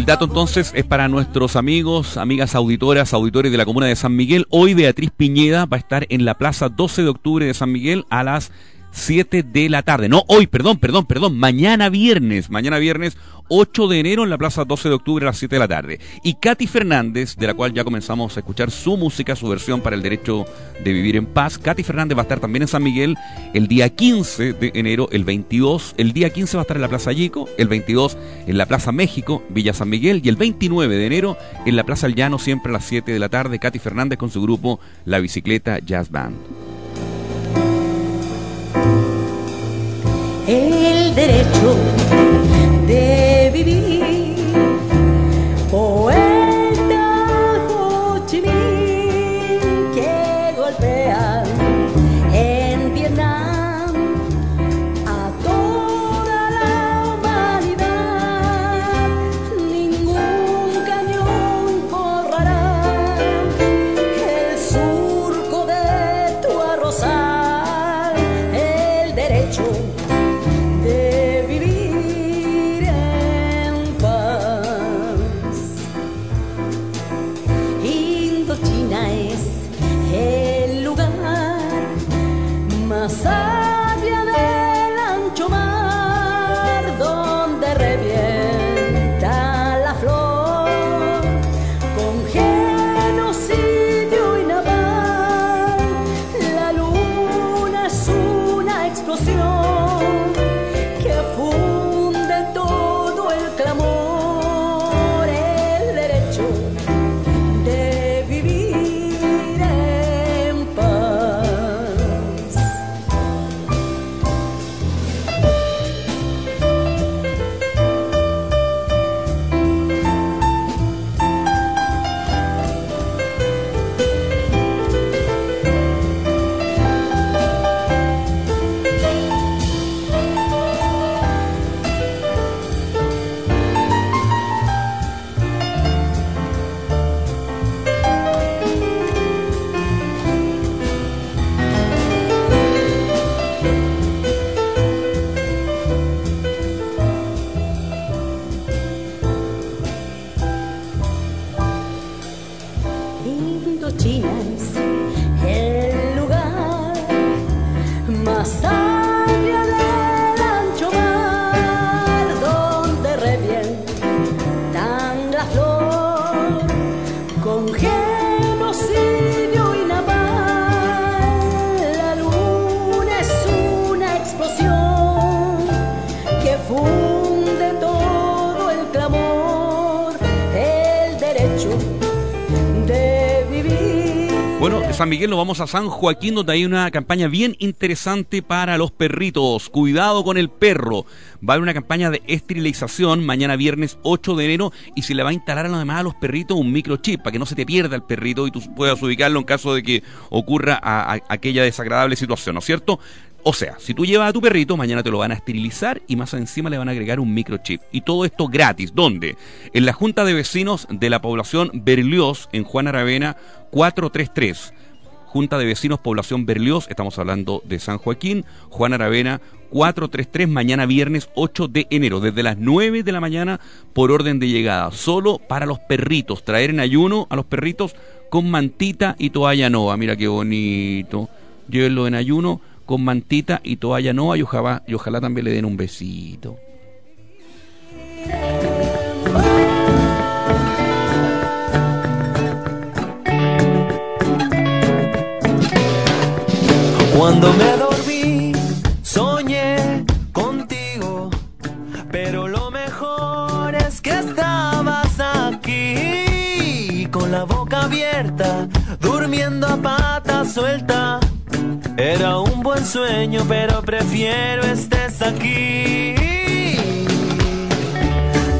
El dato entonces es para nuestros amigos, amigas auditoras, auditores de la comuna de San Miguel. Hoy Beatriz Piñeda va a estar en la plaza 12 de octubre de San Miguel a las 7 de la tarde. No, hoy, perdón, perdón, perdón. Mañana viernes, mañana viernes 8 de enero en la plaza 12 de octubre a las 7 de la tarde. Y Katy Fernández, de la cual ya comenzamos a escuchar su música, su versión para el derecho de vivir en paz. Katy Fernández va a estar también en San Miguel el día 15 de enero, el 22. El día 15 va a estar en la Plaza Yico, el 22 en la Plaza México, Villa San Miguel, y el 29 de enero en la Plaza El Llano, siempre a las 7 de la tarde. Katy Fernández con su grupo La Bicicleta Jazz Band. el derecho de San Miguel nos vamos a San Joaquín, donde hay una campaña bien interesante para los perritos. Cuidado con el perro. Va a haber una campaña de esterilización mañana viernes 8 de enero y se le va a instalar además a los perritos un microchip para que no se te pierda el perrito y tú puedas ubicarlo en caso de que ocurra aquella desagradable situación, ¿no es cierto? O sea, si tú llevas a tu perrito, mañana te lo van a esterilizar y más encima le van a agregar un microchip. Y todo esto gratis. ¿Dónde? En la Junta de Vecinos de la población Berlioz, en Juan Aravena 433. Junta de Vecinos Población Berlioz, estamos hablando de San Joaquín, Juan Aravena 433, mañana viernes 8 de enero, desde las 9 de la mañana por orden de llegada, solo para los perritos, traer en ayuno a los perritos con mantita y toalla nova, mira qué bonito, llévenlo en ayuno con mantita y toalla nova y ojalá, y ojalá también le den un besito. Cuando me dormí, soñé contigo, pero lo mejor es que estabas aquí, con la boca abierta, durmiendo a pata suelta. Era un buen sueño, pero prefiero estés aquí.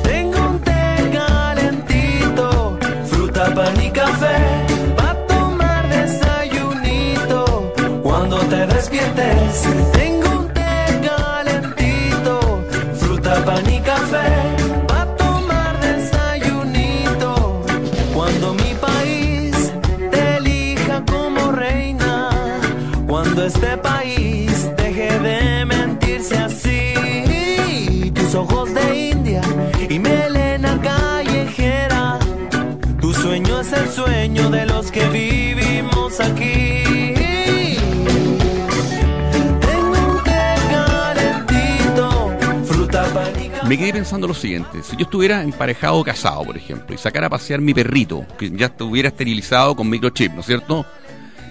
Tengo un té calentito, fruta, pan y café, este país deje de mentirse así, tus ojos de India y melena callejera, tu sueño es el sueño de los que vivimos Me quedé pensando lo siguiente, si yo estuviera emparejado o casado, por ejemplo, y sacara a pasear mi perrito, que ya estuviera esterilizado con microchip, ¿no es cierto?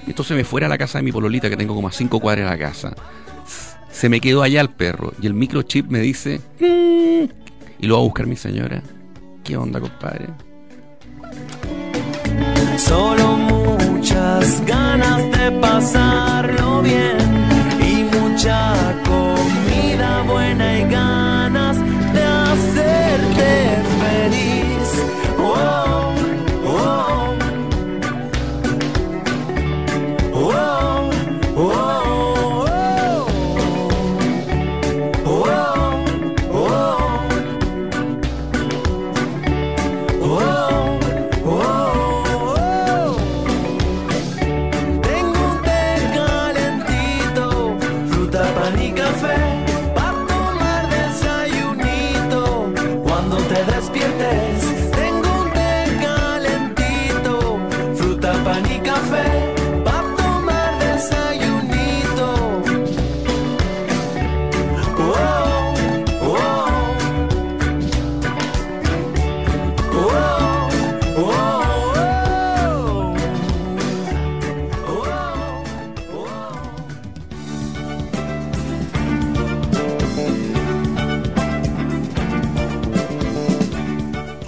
Entonces me fuera a la casa de mi pololita, que tengo como a cinco cuadras de la casa. Se me quedó allá el perro, y el microchip me dice, "Mm", y lo va a buscar mi señora. ¿Qué onda, compadre? Solo muchas ganas de pasarlo bien y mucha comida buena y ganas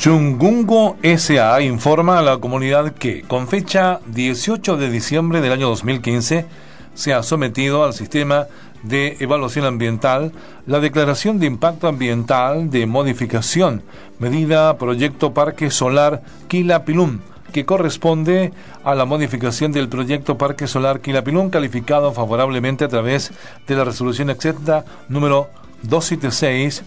Chungungo SA informa a la comunidad que, con fecha 18 de diciembre del año 2015, se ha sometido al sistema de evaluación ambiental la declaración de impacto ambiental de modificación, medida proyecto Parque Solar Quilapilún, que corresponde a la modificación del proyecto Parque Solar Quilapilún calificado favorablemente a través de la resolución exenta número 276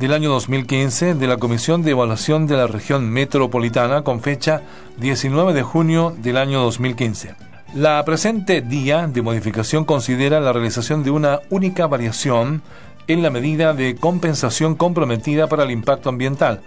del año 2015 de la Comisión de Evaluación de la Región Metropolitana con fecha 19 de junio del año 2015. La presente día de modificación considera la realización de una única variación en la medida de compensación comprometida para el impacto ambiental,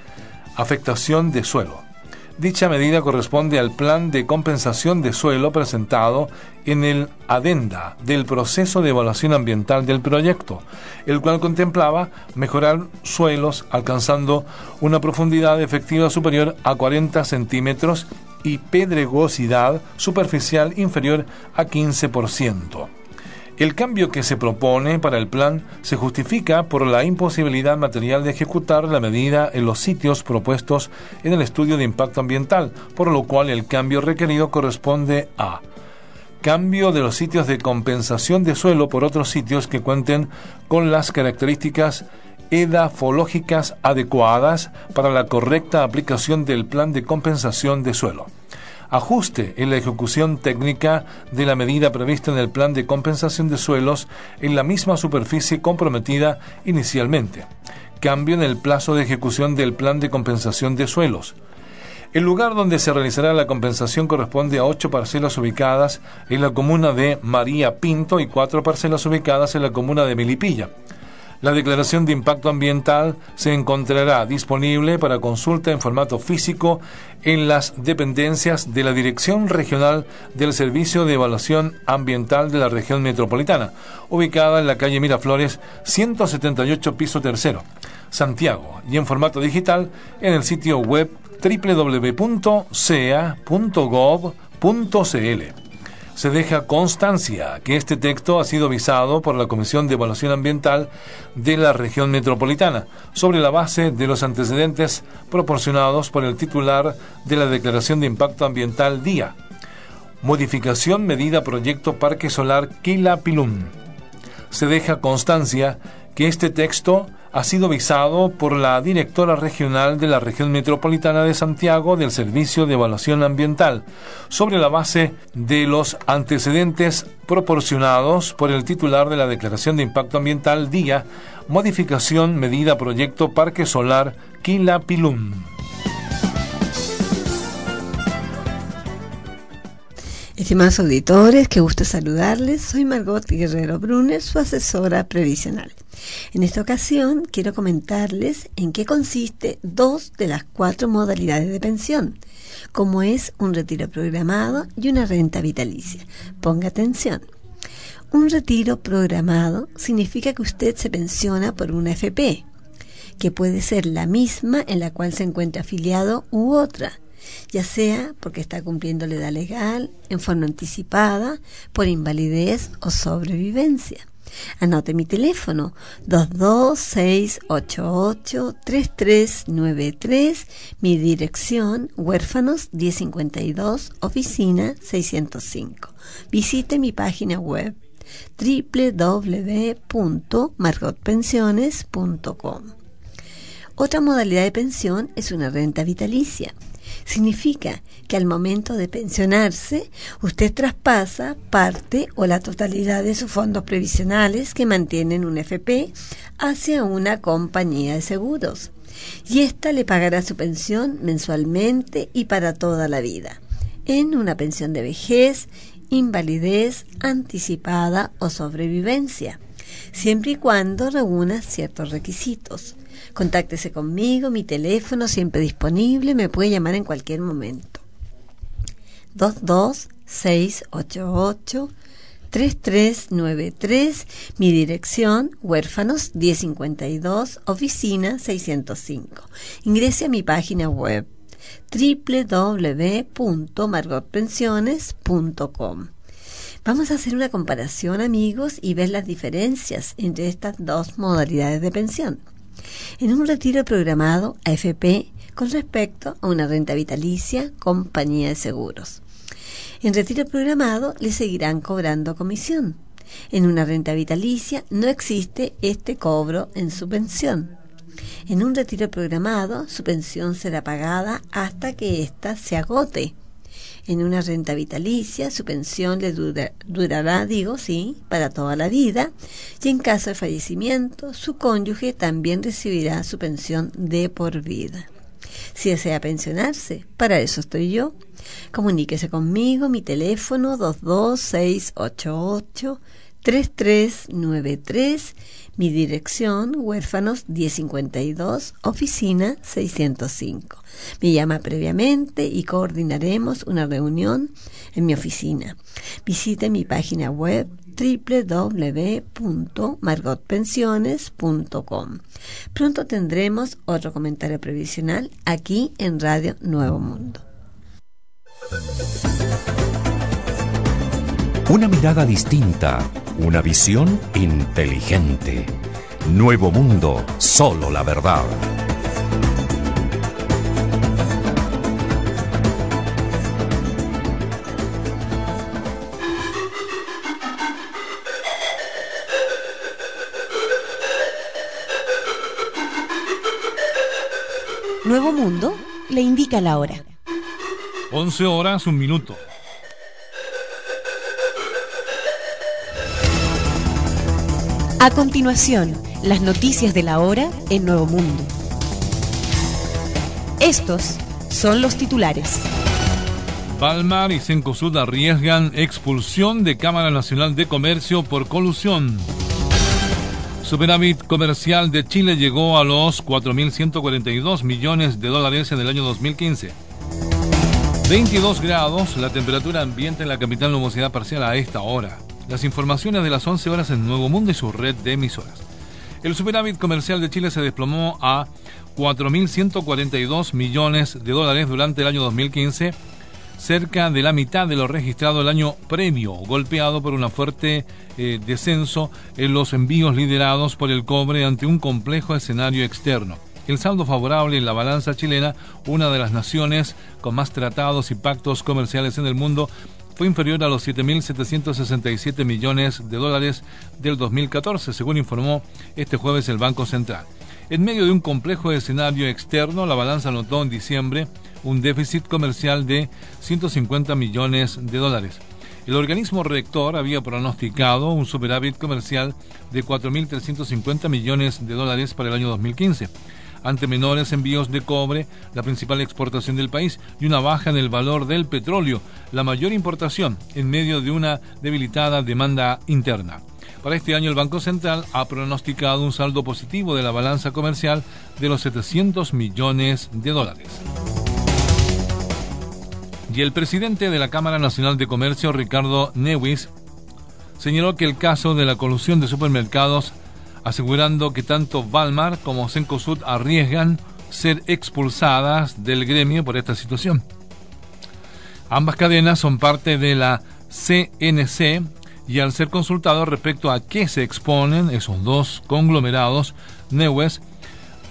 afectación de suelo. Dicha medida corresponde al plan de compensación de suelo presentado en el adenda del proceso de evaluación ambiental del proyecto, el cual contemplaba mejorar suelos alcanzando una profundidad efectiva superior a 40 centímetros y pedregosidad superficial inferior a 15%. El cambio que se propone para el plan se justifica por la imposibilidad material de ejecutar la medida en los sitios propuestos en el estudio de impacto ambiental, por lo cual el cambio requerido corresponde a cambio de los sitios de compensación de suelo por otros sitios que cuenten con las características edafológicas adecuadas para la correcta aplicación del plan de compensación de suelo. Ajuste en la ejecución técnica de la medida prevista en el plan de compensación de suelos en la misma superficie comprometida inicialmente. Cambio en el plazo de ejecución del plan de compensación de suelos. El lugar donde se realizará la compensación corresponde a ocho parcelas ubicadas en la comuna de María Pinto y cuatro parcelas ubicadas en la comuna de Melipilla. La declaración de impacto ambiental se encontrará disponible para consulta en formato físico en las dependencias de la Dirección Regional del Servicio de Evaluación Ambiental de la Región Metropolitana, ubicada en la calle Miraflores 178 piso tercero, Santiago, y en formato digital en el sitio web www.sea.gov.cl se deja constancia que este texto ha sido visado por la Comisión de Evaluación Ambiental de la región metropolitana, sobre la base de los antecedentes proporcionados por el titular de la Declaración de Impacto Ambiental DIA. Modificación medida proyecto Parque Solar Quilapilum. Se deja constancia que este texto ha sido visado por la directora regional de la región metropolitana de Santiago del Servicio de Evaluación Ambiental, sobre la base de los antecedentes proporcionados por el titular de la Declaración de Impacto Ambiental DIA, modificación medida proyecto Parque Solar Quilapilum. Estimados auditores, qué gusto saludarles. Soy Margot Guerrero Brunner, su asesora previsional. En esta ocasión quiero comentarles en qué consiste dos de las cuatro modalidades de pensión, como es un retiro programado y una renta vitalicia. Ponga atención. Un retiro programado significa que usted se pensiona por una FP, que puede ser la misma en la cual se encuentra afiliado u otra ya sea porque está cumpliendo la edad legal, en forma anticipada, por invalidez o sobrevivencia. Anote mi teléfono 226883393, mi dirección Huérfanos 1052, oficina 605. Visite mi página web www.margotpensiones.com. Otra modalidad de pensión es una renta vitalicia. Significa que al momento de pensionarse, usted traspasa parte o la totalidad de sus fondos previsionales que mantienen un FP hacia una compañía de seguros. Y ésta le pagará su pensión mensualmente y para toda la vida, en una pensión de vejez, invalidez anticipada o sobrevivencia, siempre y cuando reúna ciertos requisitos. Contáctese conmigo, mi teléfono siempre disponible, me puede llamar en cualquier momento. 22688 3393, mi dirección, Huérfanos 1052, oficina 605. Ingrese a mi página web www.margotpensiones.com. Vamos a hacer una comparación, amigos, y ver las diferencias entre estas dos modalidades de pensión en un retiro programado AFP con respecto a una renta vitalicia compañía de seguros. En retiro programado le seguirán cobrando comisión. En una renta vitalicia no existe este cobro en su pensión. En un retiro programado su pensión será pagada hasta que ésta se agote en una renta vitalicia, su pensión le durará, digo, sí, para toda la vida, y en caso de fallecimiento, su cónyuge también recibirá su pensión de por vida. Si desea pensionarse, para eso estoy yo. Comuníquese conmigo, mi teléfono 22688 3393 mi dirección, Huérfanos 1052, oficina 605. Me llama previamente y coordinaremos una reunión en mi oficina. Visite mi página web www.margotpensiones.com. Pronto tendremos otro comentario previsional aquí en Radio Nuevo Mundo. Una mirada distinta, una visión inteligente. Nuevo Mundo, solo la verdad. Nuevo Mundo le indica la hora. 11 horas, un minuto. A continuación, las noticias de la hora en Nuevo Mundo. Estos son los titulares. Palmar y Cencosud arriesgan expulsión de Cámara Nacional de Comercio por colusión. Superávit comercial de Chile llegó a los 4.142 millones de dólares en el año 2015. 22 grados, la temperatura ambiente en la capital nubosidad parcial a esta hora. Las informaciones de las 11 horas en Nuevo Mundo y su red de emisoras. El superávit comercial de Chile se desplomó a 4.142 millones de dólares durante el año 2015, cerca de la mitad de lo registrado el año previo, golpeado por un fuerte eh, descenso en los envíos liderados por el cobre ante un complejo escenario externo. El saldo favorable en la balanza chilena, una de las naciones con más tratados y pactos comerciales en el mundo, fue inferior a los 7.767 millones de dólares del 2014, según informó este jueves el Banco Central. En medio de un complejo escenario externo, la balanza anotó en diciembre un déficit comercial de 150 millones de dólares. El organismo rector había pronosticado un superávit comercial de 4.350 millones de dólares para el año 2015 ante menores envíos de cobre, la principal exportación del país, y una baja en el valor del petróleo, la mayor importación, en medio de una debilitada demanda interna. Para este año el Banco Central ha pronosticado un saldo positivo de la balanza comercial de los 700 millones de dólares. Y el presidente de la Cámara Nacional de Comercio, Ricardo Newis, señaló que el caso de la colusión de supermercados asegurando que tanto Valmar como Cencosud arriesgan ser expulsadas del gremio por esta situación. Ambas cadenas son parte de la CNC y al ser consultado respecto a qué se exponen esos dos conglomerados, Neues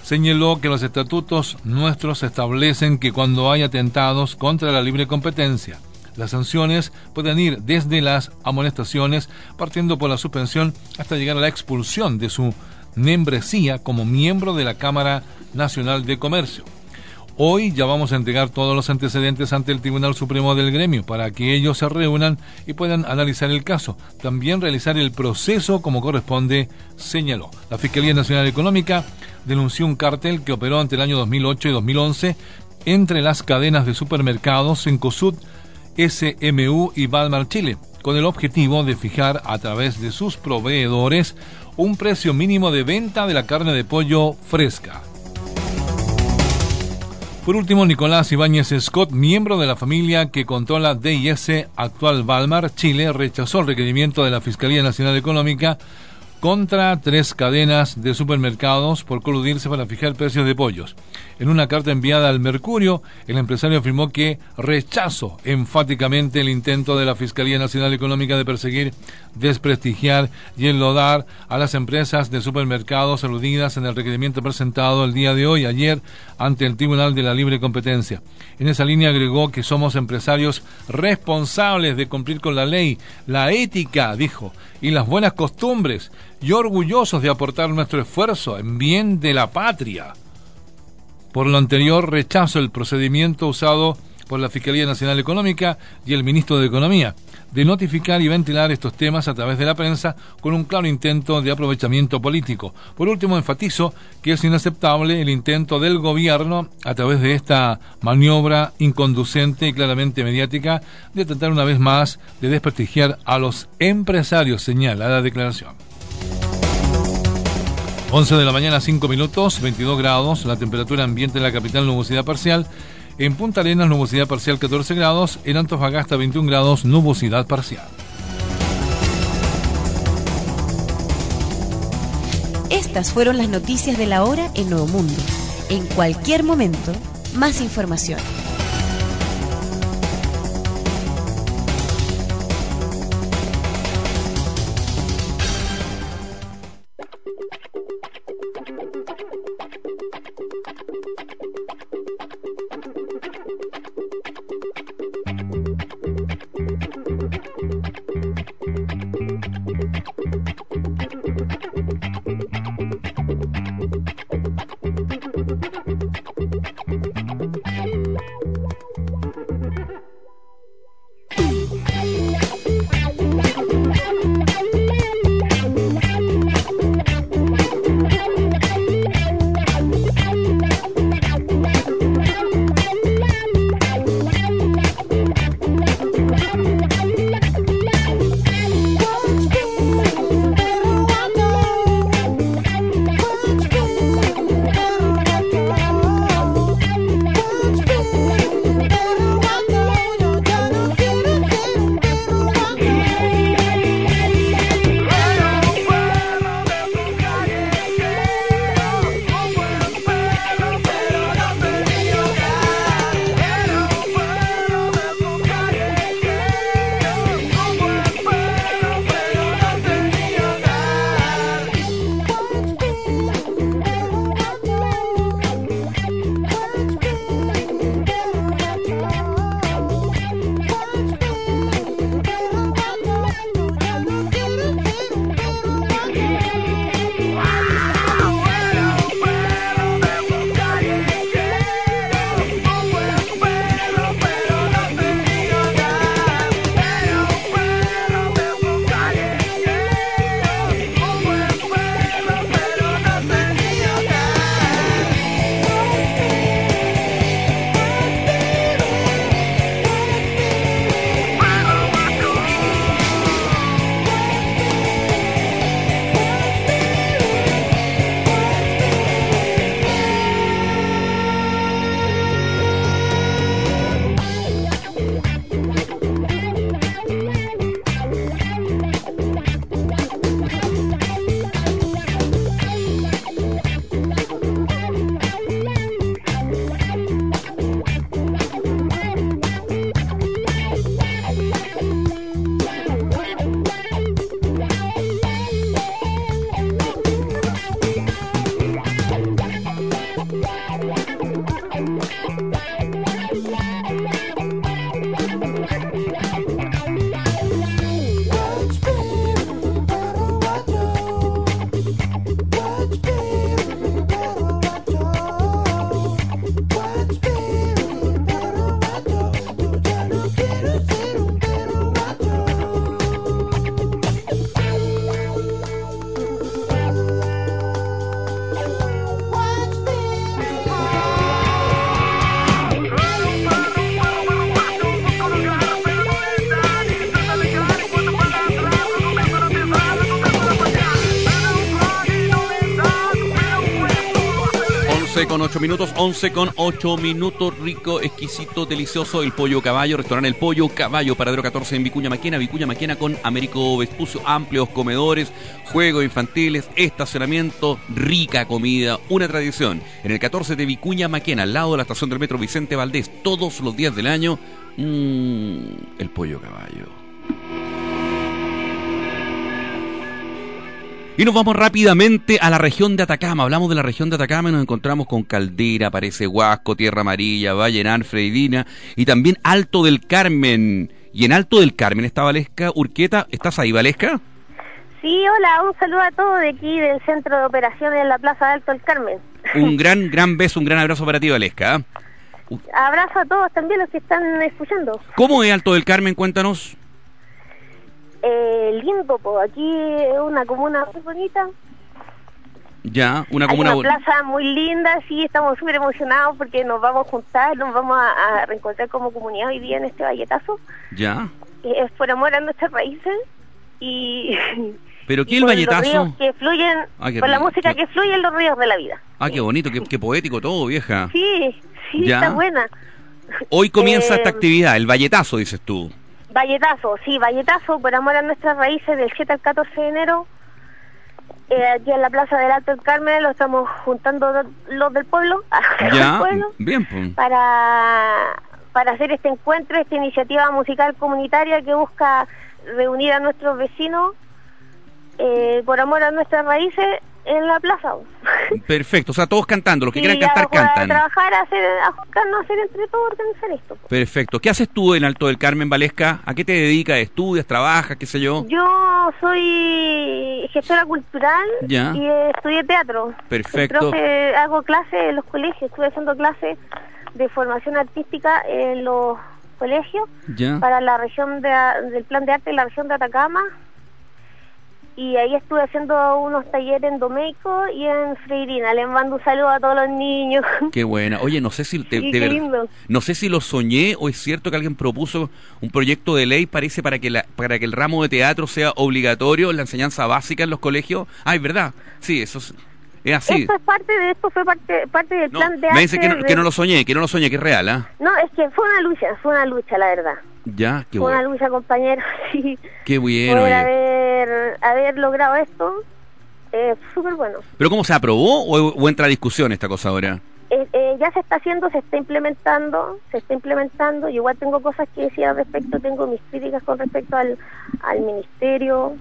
señaló que los estatutos nuestros establecen que cuando hay atentados contra la libre competencia, las sanciones pueden ir desde las amonestaciones, partiendo por la suspensión, hasta llegar a la expulsión de su membresía como miembro de la Cámara Nacional de Comercio. Hoy ya vamos a entregar todos los antecedentes ante el Tribunal Supremo del Gremio para que ellos se reúnan y puedan analizar el caso. También realizar el proceso como corresponde, señaló. La Fiscalía Nacional Económica denunció un cartel que operó entre el año 2008 y 2011 entre las cadenas de supermercados en COSUD SMU y Valmar Chile, con el objetivo de fijar a través de sus proveedores un precio mínimo de venta de la carne de pollo fresca. Por último, Nicolás Ibáñez Scott, miembro de la familia que controla DIS actual Valmar Chile, rechazó el requerimiento de la Fiscalía Nacional Económica contra tres cadenas de supermercados por coludirse para fijar precios de pollos. En una carta enviada al Mercurio, el empresario afirmó que rechazó enfáticamente el intento de la Fiscalía Nacional Económica de perseguir, desprestigiar y enlodar a las empresas de supermercados aludidas en el requerimiento presentado el día de hoy, ayer, ante el Tribunal de la Libre Competencia. En esa línea agregó que somos empresarios responsables de cumplir con la ley, la ética, dijo, y las buenas costumbres y orgullosos de aportar nuestro esfuerzo en bien de la patria. Por lo anterior, rechazo el procedimiento usado por la Fiscalía Nacional Económica y el Ministro de Economía de notificar y ventilar estos temas a través de la prensa con un claro intento de aprovechamiento político. Por último, enfatizo que es inaceptable el intento del gobierno, a través de esta maniobra inconducente y claramente mediática, de tratar una vez más de desprestigiar a los empresarios, señala la declaración. 11 de la mañana, 5 minutos, 22 grados, la temperatura ambiente en la capital, nubosidad parcial. En Punta Arenas, nubosidad parcial 14 grados. En Antofagasta, 21 grados, nubosidad parcial. Estas fueron las noticias de la hora en Nuevo Mundo. En cualquier momento, más información. Minutos, 11 con 8 minutos, rico, exquisito, delicioso, el pollo caballo, restaurante El Pollo Caballo, paradero 14 en Vicuña Maquena, Vicuña Maquena con Américo Vespucio, amplios comedores, juegos infantiles, estacionamiento, rica comida, una tradición. En el 14 de Vicuña Maquena, al lado de la estación del metro Vicente Valdés, todos los días del año, mmm, el pollo caballo. Y nos vamos rápidamente a la región de Atacama. Hablamos de la región de Atacama y nos encontramos con Caldera, Parece Huasco, Tierra Amarilla, Vallenán, Freidina y también Alto del Carmen. Y en Alto del Carmen está Valesca Urqueta. ¿Estás ahí, Valesca? Sí, hola, un saludo a todos de aquí del Centro de Operaciones en la Plaza de Alto del Carmen. Un (laughs) gran, gran beso, un gran abrazo para ti, Valesca. Abrazo a todos también los que están escuchando. ¿Cómo es Alto del Carmen? Cuéntanos. Eh, lindo, aquí es una comuna muy bonita. Ya, una Hay comuna... una plaza muy linda, sí, estamos súper emocionados porque nos vamos a juntar, nos vamos a, a reencontrar como comunidad hoy día en este valletazo. Ya. Es por amor a nuestras raíces y... (laughs) ¿Pero qué y el valletazo? Los que fluyen, Ah, por la música que fluye en los ríos de la vida. Ah, qué bonito, qué, qué poético todo, vieja. Sí, sí, Ya. está buena. Hoy comienza (laughs) Eh, esta actividad, el valletazo, dices tú. Valletazo, sí, Valletazo, por amor a nuestras raíces, del 7 al 14 de enero. Eh, aquí en la Plaza del Alto del Carmen lo estamos juntando do- los del pueblo, (laughs) del Ya, pueblo bien, pues. para, para hacer este encuentro, esta iniciativa musical comunitaria que busca reunir a nuestros vecinos eh, por amor a nuestras raíces en la plaza. Perfecto, o sea, todos cantando, los que Y quieran cantar, jugar, a cantan. trabajar, a, hacer, a juntarnos, hacer entre todos, organizar esto. Perfecto. ¿Qué haces tú en Alto del Carmen, Valesca? ¿A qué te dedicas? ¿Estudias, trabajas, qué sé yo? Yo soy gestora cultural Ya. y eh, estudié teatro. Perfecto. Profe, hago clases en los colegios, estuve haciendo clases de formación artística en los colegios Ya. para la región de, del plan de arte de la región de Atacama y ahí estuve haciendo unos talleres en Domeico y en Freirina. Les mando un saludo a todos los niños. Qué buena. Oye, no sé si te- Sí, de qué verdad- lindo. no sé si lo soñé o es cierto que alguien propuso un proyecto de ley parece para que la, para que el ramo de teatro sea obligatorio en la enseñanza básica en los colegios. Ah, es verdad. Sí, eso es, es así. Esto es parte de esto, fue parte, parte del No, plan de me dice que no, de- que no lo soñé, que no lo soñé, que es real, ¿ah? No, es que fue una lucha, fue una lucha, la verdad. Ya, qué fue una bueno. lucha, compañero. (laughs) Sí. Qué bien, Poder oye. haber, haber logrado esto, eh, súper bueno. ¿Pero cómo se aprobó o, o entra a discusión esta cosa ahora? Eh, eh, ya se está haciendo, se está implementando, se está implementando. Yo igual tengo cosas que decir al respecto, tengo mis críticas con respecto al, al ministerio,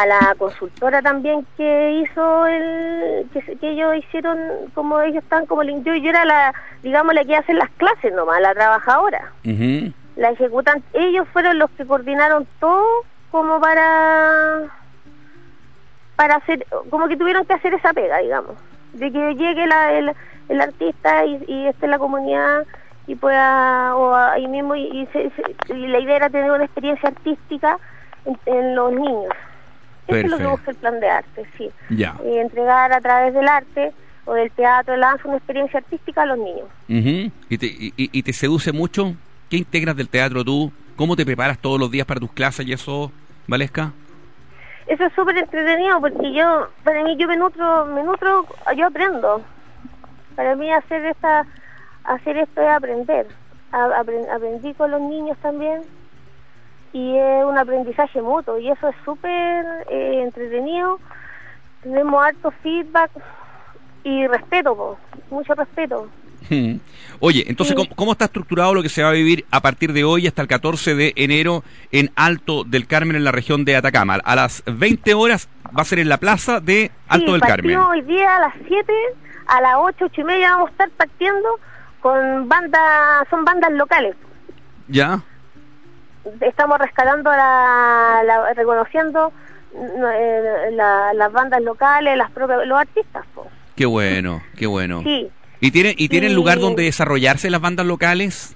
a la consultora también que hizo el, que, que ellos hicieron, como ellos están como el yo, yo era la, digamos, la que hace las clases nomás, la trabajadora. La ejecutan, ellos fueron los que coordinaron todo como para para hacer, como que tuvieron que hacer esa pega, digamos, de que llegue la, el, el artista y, y esté la comunidad y pueda, o ahí mismo, y, y se- se- y la idea era tener una experiencia artística en, en los niños. Eso es lo que busca el plan de arte, sí. Ya. Y entregar a través del arte o del teatro, de la danza, una experiencia artística a los niños. Ujú. ¿Y, te, y, te seduce mucho? ¿Qué integras del teatro tú? ¿Cómo te preparas todos los días para tus clases y eso, Valesca? Eso es súper entretenido porque yo, para mí, yo me nutro, me nutro, yo aprendo. Para mí hacer esta, hacer esto es aprender. A- apren- aprendí con los niños también y es un aprendizaje mutuo y eso es súper eh, entretenido. Tenemos harto feedback y respeto, po, mucho respeto. Hmm. Oye, entonces, Sí. ¿cómo, cómo está estructurado lo que se va a vivir a partir de hoy hasta el 14 de enero en Alto del Carmen, en la región de Atacama? A las 20 horas va a ser en la plaza de Alto Sí, del Carmen. hoy día a las 7, a las 8, 8 y media vamos a estar partiendo con bandas, son bandas locales. ¿Ya? Estamos rescatando, la, la- reconociendo mm, eh, la- las bandas locales, las propias, los artistas. Qué bueno, qué bueno. Sí, ¿Y tienen, y tienen lugar donde desarrollarse las bandas locales?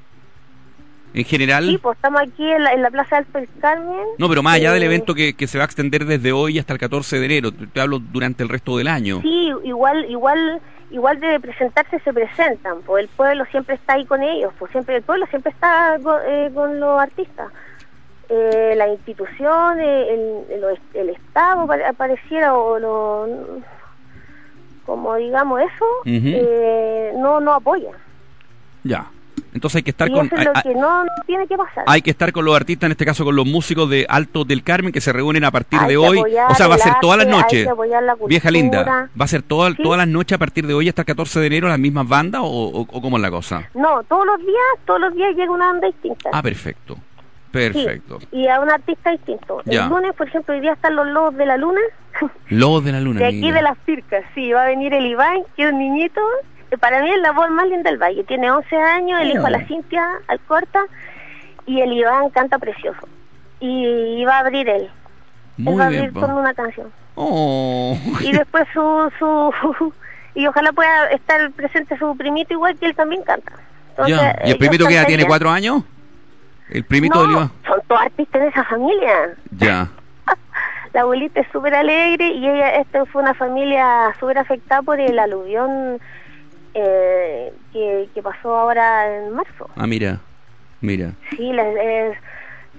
En general. sí, pues estamos aquí en la, en la Plaza del Carmen. no, pero más allá del Eh, evento que, que se va a extender desde hoy hasta el 14 de enero. Te, te hablo durante el resto del año. Sí, igual, igual, igual de presentarse se presentan, pues el pueblo siempre está ahí con ellos, pues siempre el pueblo siempre está con, eh, con los artistas. Eh, la institución, el, el, el Estado pare- pareciera o lo, como digamos eso, eh, no no apoya. Ya. Entonces hay que estar y con eso es lo hay- que no, no tiene que pasar. hay que estar con los artistas, en este caso con los músicos de Alto del Carmen que se reúnen a partir Hay de hoy. O sea, va a ser todas las noches. la Vieja linda, va a ser toda- Sí. todas las noches a partir de hoy hasta el 14 de enero las mismas bandas o, o, o cómo es la cosa. No, todos los días, todos los días llega una banda distinta. Ah, perfecto. Perfecto. Sí, y a un artista distinto. Ya. El lunes, por ejemplo, hoy día están los Lobos de la Luna, Lobos de la Luna. (laughs) de aquí mira. de las Pircas. Sí, va a venir el Iván, que es un niñito. Que Para mí es la voz más linda del valle. Tiene 11 años, el hijo a la Cintia Alcorta, y el Iván canta precioso. Y va a abrir él. él Muy va a abrir con una canción. Oh. Y después su, su... (laughs) y ojalá pueda estar presente su primito igual que él también canta. Entonces, Ya. ¿Y el primito que ya tiene cuatro años? ¿El primito no, del Iván? son todos artistas en esa familia. Ya. (laughs) La abuelita es súper alegre y ella, esta fue una familia súper afectada por el aluvión eh, que, que pasó ahora en marzo. Ah, mira. Mira. Sí, les- les-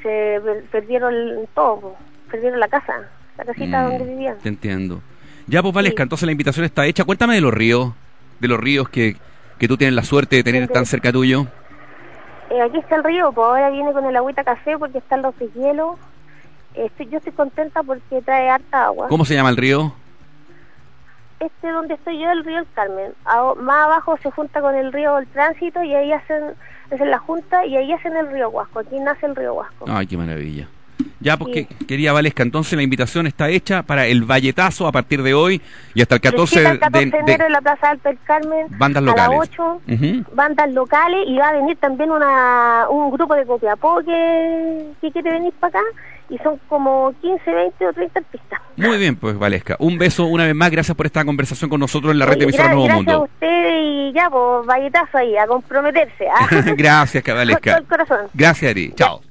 se per- perdieron todo, perdieron la casa, la casita Mm, donde vivían. Te entiendo. Ya, pues Valesca, entonces la invitación está hecha. Cuéntame de los ríos, de los ríos que, que tú tienes la suerte de tener tan cerca tuyo. Eh, aquí está el río, pues ahora viene con el agüita café porque están los deshielos. Estoy, yo estoy contenta porque trae harta agua. ¿Cómo se llama el río? Este donde estoy yo, el río El Carmen. Ao- más abajo se junta con el río El Tránsito y ahí hacen, hacen la junta y ahí hacen el río Huasco. Aquí nace el río Huasco. Ay, qué maravilla. Ya, pues Sí. que- quería Valesca, entonces la invitación está hecha para el Valletazo a partir de hoy y hasta el 14 Recita de, el 14 de, de- enero en la Plaza Alto El Carmen. bandas A locales. las 8, Ujú. bandas locales y va a venir también una, un grupo de Copiapó que, que quiere venir para acá y son como 15, 20 o 30 artistas. Muy bien, pues Valesca. Un beso una vez más. Gracias por esta conversación con nosotros en la red de gra- Nuevo gracias a Mundo. ustedes y ya, pues, valletazo ahí, a comprometerse. ¿ah? (laughs) Gracias, (laughs) Con todo Valesca. el corazón. Gracias a ti. Chao.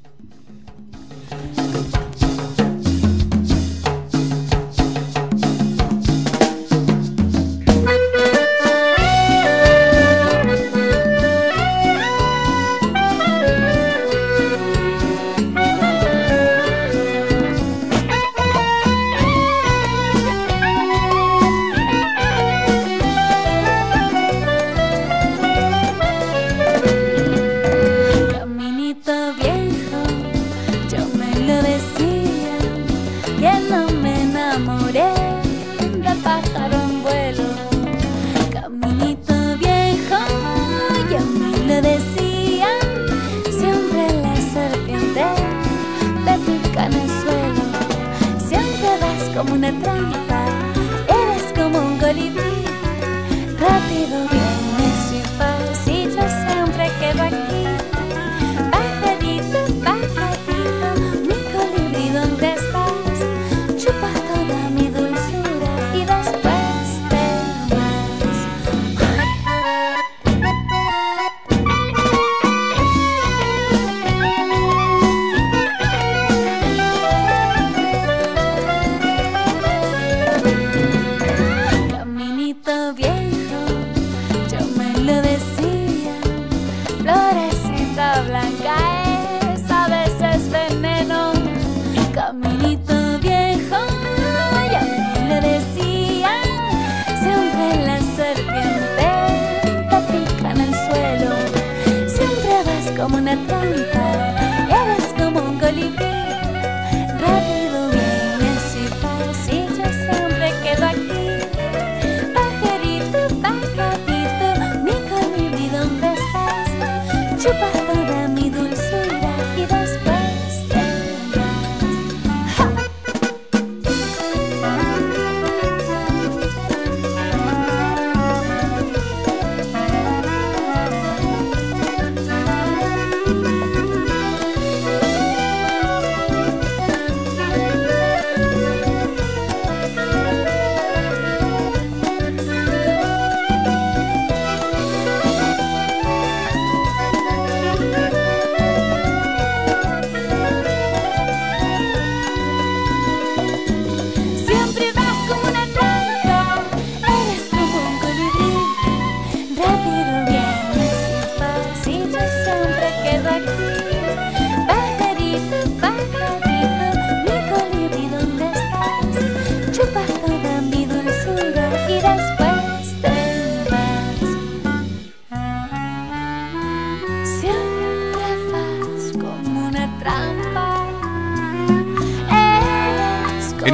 Como una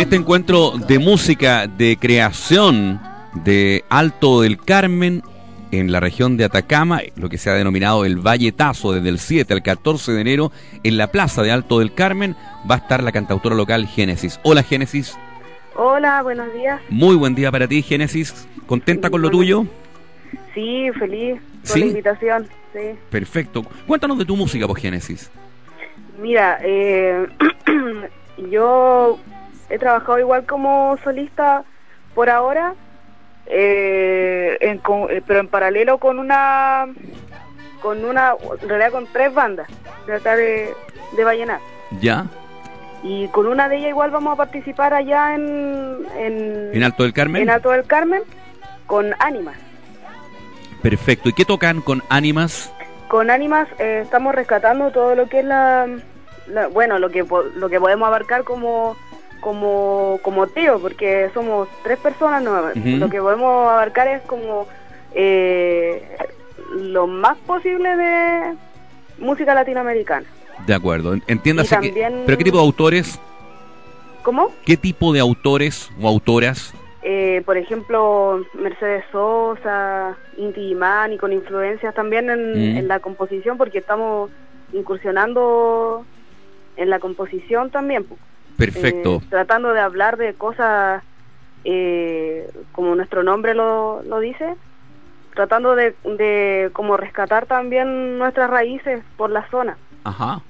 este encuentro de música de creación de Alto del Carmen, en la región de Atacama, lo que se ha denominado el Valletazo, desde el 7 al 14 de enero, en la plaza de Alto del Carmen, va a estar la cantautora local Génesis. Hola Génesis. Hola, buenos días. Muy buen día para ti, Génesis. ¿Contenta con lo tuyo? Sí, feliz por ¿Sí? la invitación. Sí. Perfecto. Cuéntanos de tu música, pues Génesis. Mira, eh, (clears throat) yo he trabajado igual como solista por ahora, eh, en con- eh, pero en paralelo con una, con una, en realidad con tres bandas de acá de, de Vallenar. ¿Ya? Y con una de ellas igual vamos a participar allá en, en, ¿En Alto del Carmen? en Alto del Carmen con Ánimas. Perfecto. ¿Y qué tocan con Ánimas? Con Ánimas eh, estamos rescatando todo lo que es la, la- bueno, lo que lo que podemos abarcar como como como tío, porque somos tres personas, no, lo que podemos abarcar es como eh, lo más posible de música latinoamericana. De acuerdo. Entiéndase Y que... también- ¿Pero qué tipo de autores? ¿Cómo? ¿Qué tipo de autores o autoras? Eh, por ejemplo, Mercedes Sosa, Inti Gimán y con influencias también en, Mm. en la composición, porque estamos incursionando en la composición también. Perfecto. Eh, tratando de hablar de cosas eh, como nuestro nombre lo, lo dice, tratando de, de como rescatar también nuestras raíces por la zona, Ajá.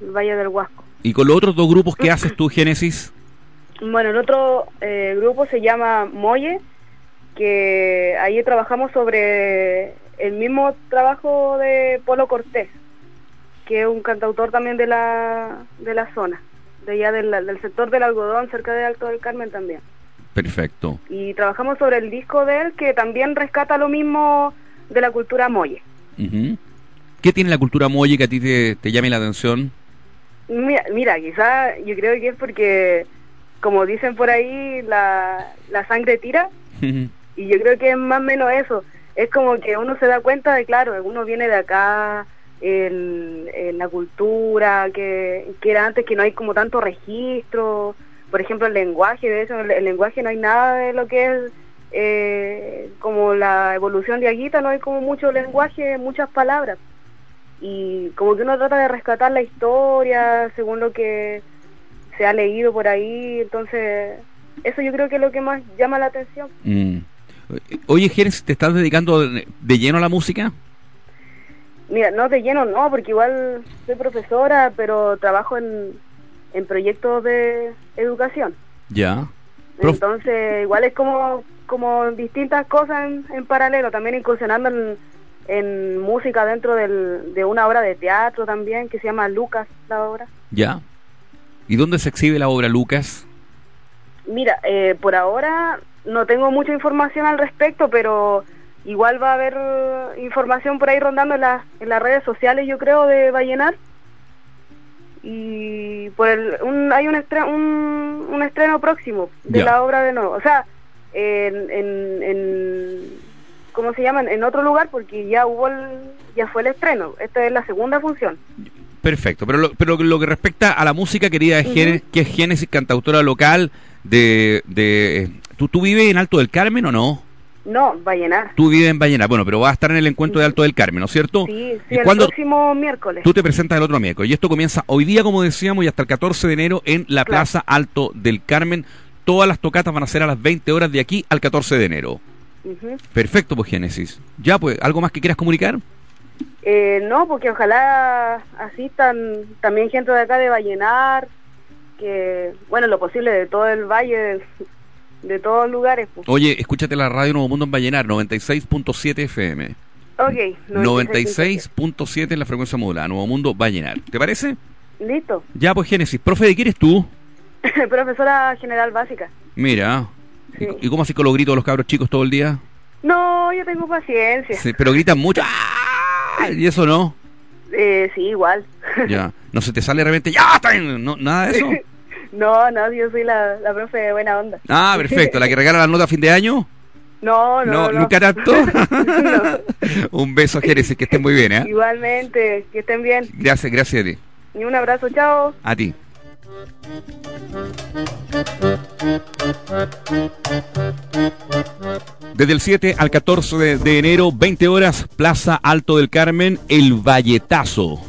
el Valle del Huasco. ¿Y con los otros dos grupos que haces tú, Génesis? Bueno, el otro eh, grupo se llama Molle, que ahí trabajamos sobre el mismo trabajo de Polo Cortés, que es un cantautor también de la, de la zona, de allá del, del sector del algodón, cerca de Alto del Carmen también. Perfecto. Y trabajamos sobre el disco de él, que también rescata lo mismo de la cultura Molle. Ujú. ¿Qué tiene la cultura molle que a ti te, te llame la atención? Mira, mira quizá yo creo que es porque, como dicen por ahí, la, la sangre tira. Y yo creo que es más o menos eso. Es como que uno se da cuenta de, claro, uno viene de acá, el, el- la cultura, que, que era antes que no hay como tanto registro. Por ejemplo, el lenguaje, de eso, el, lenguaje no hay nada de lo que es eh, como la evolución de Aguita, no hay como mucho lenguaje, muchas palabras. Y como que uno trata de rescatar la historia según lo que se ha leído por ahí, entonces eso yo creo que es lo que más llama la atención. Mm. Oye, Génesis, ¿te estás dedicando de, de lleno a la música? Mira, no de lleno, no, porque igual soy profesora, pero trabajo en, en proyectos de educación. Ya. Prof- Entonces, igual es como, como distintas cosas en, en paralelo, también incursionando en, en música dentro del, de una obra de teatro también, que se llama Lucas, la obra. ya. ¿Y dónde se exhibe la obra Lucas? Mira, eh, por ahora no tengo mucha información al respecto, pero igual va a haber eh, información por ahí rondando en, las en las redes sociales, yo creo, de Vallenar. Y por el, un, hay un, estre- un, un estreno próximo de la obra de nuevo. O sea, en, en, en ¿cómo se llaman? En otro lugar, porque ya hubo el, ya fue el estreno. Esta es la segunda función. Perfecto, pero lo, pero lo que respecta a la música querida de Ujú. Génesis, que es Génesis, cantautora local de... de ¿tú, ¿Tú vives en Alto del Carmen o no? No, Vallenar. Tú vives en Vallenar, bueno, pero vas a estar en el encuentro de Alto del Carmen, ¿no es cierto? Sí, sí, ¿Y el próximo miércoles. tú te presentas el otro miércoles? Y esto comienza hoy día, como decíamos, y hasta el 14 de enero en la Claro. Plaza Alto del Carmen. Todas las tocatas van a ser a las 20 horas de aquí al 14 de enero. Perfecto, pues Génesis. Ya, pues, ¿algo más que quieras comunicar? Eh, no, porque ojalá asistan también gente de acá de Vallenar, que, bueno, lo posible de todo el valle, de, todos lugares. pues. Oye, escúchate la radio Nuevo Mundo en Vallenar, 96.7 FM. Ok, 96.7 en la frecuencia modulada, Nuevo Mundo Vallenar. ¿Te parece? Listo. Ya, pues Génesis. Profe, ¿de qué eres tú? (laughs) Profesora general básica. Mira. Sí. ¿Y, y cómo así con los gritos de los cabros chicos todo el día? No, yo tengo paciencia. Sí, pero gritan mucho. ¡Ah! Y eso no. Eh, sí, igual. Ya. No se te sale de repente. ¡Ya! No, nada de eso. (laughs) no, no, yo soy la, la profe de buena onda. Ah, perfecto. ¿La que regala la nota a fin de año? (laughs) No, no, no. ¿Nunca (laughs) tanto? (laughs) Un beso, Génesis, que estén muy bien, ¿eh? Igualmente, que estén bien. Gracias, gracias a ti. Y un abrazo, chao. A ti. Desde el 7 al 14 de, de enero, 20 horas, Plaza Alto del Carmen, El Valletazo.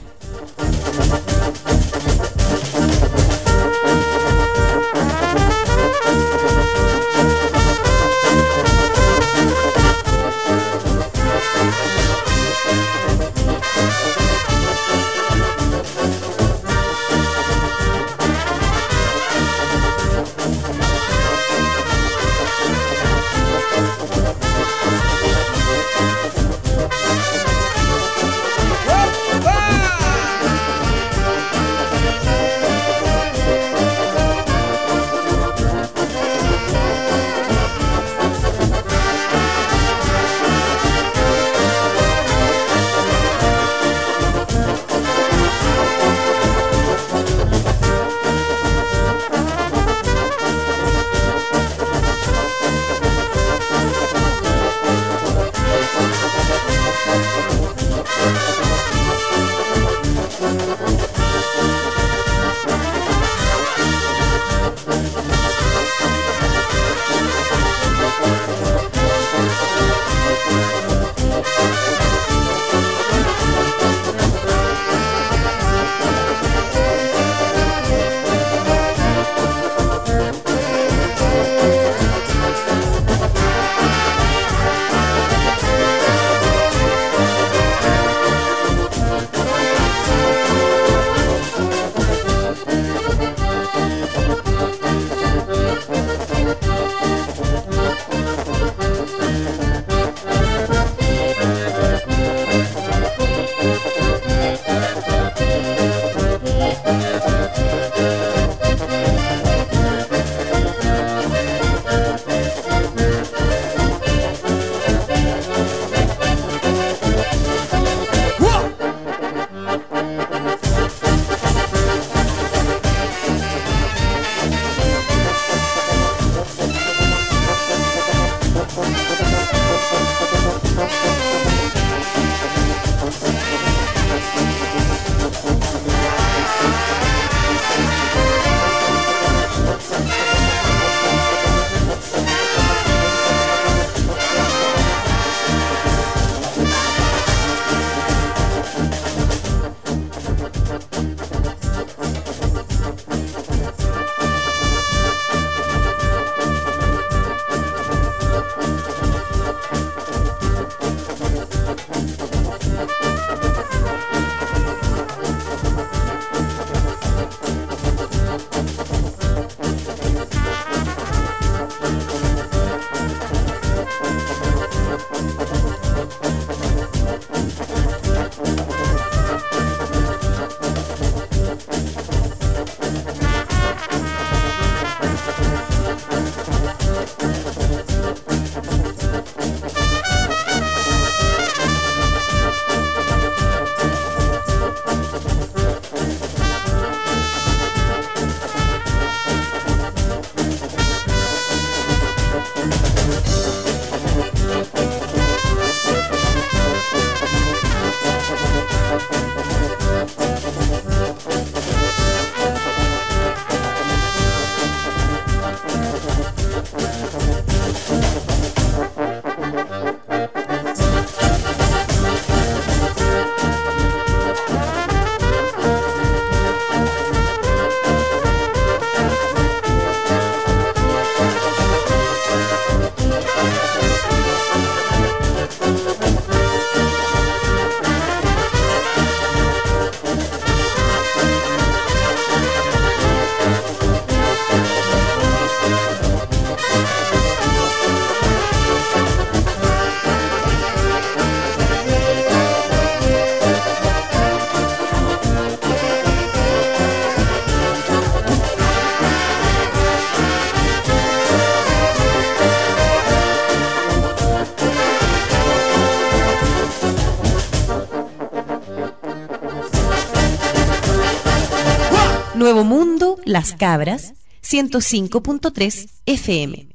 Las Cabras, 105.3 FM.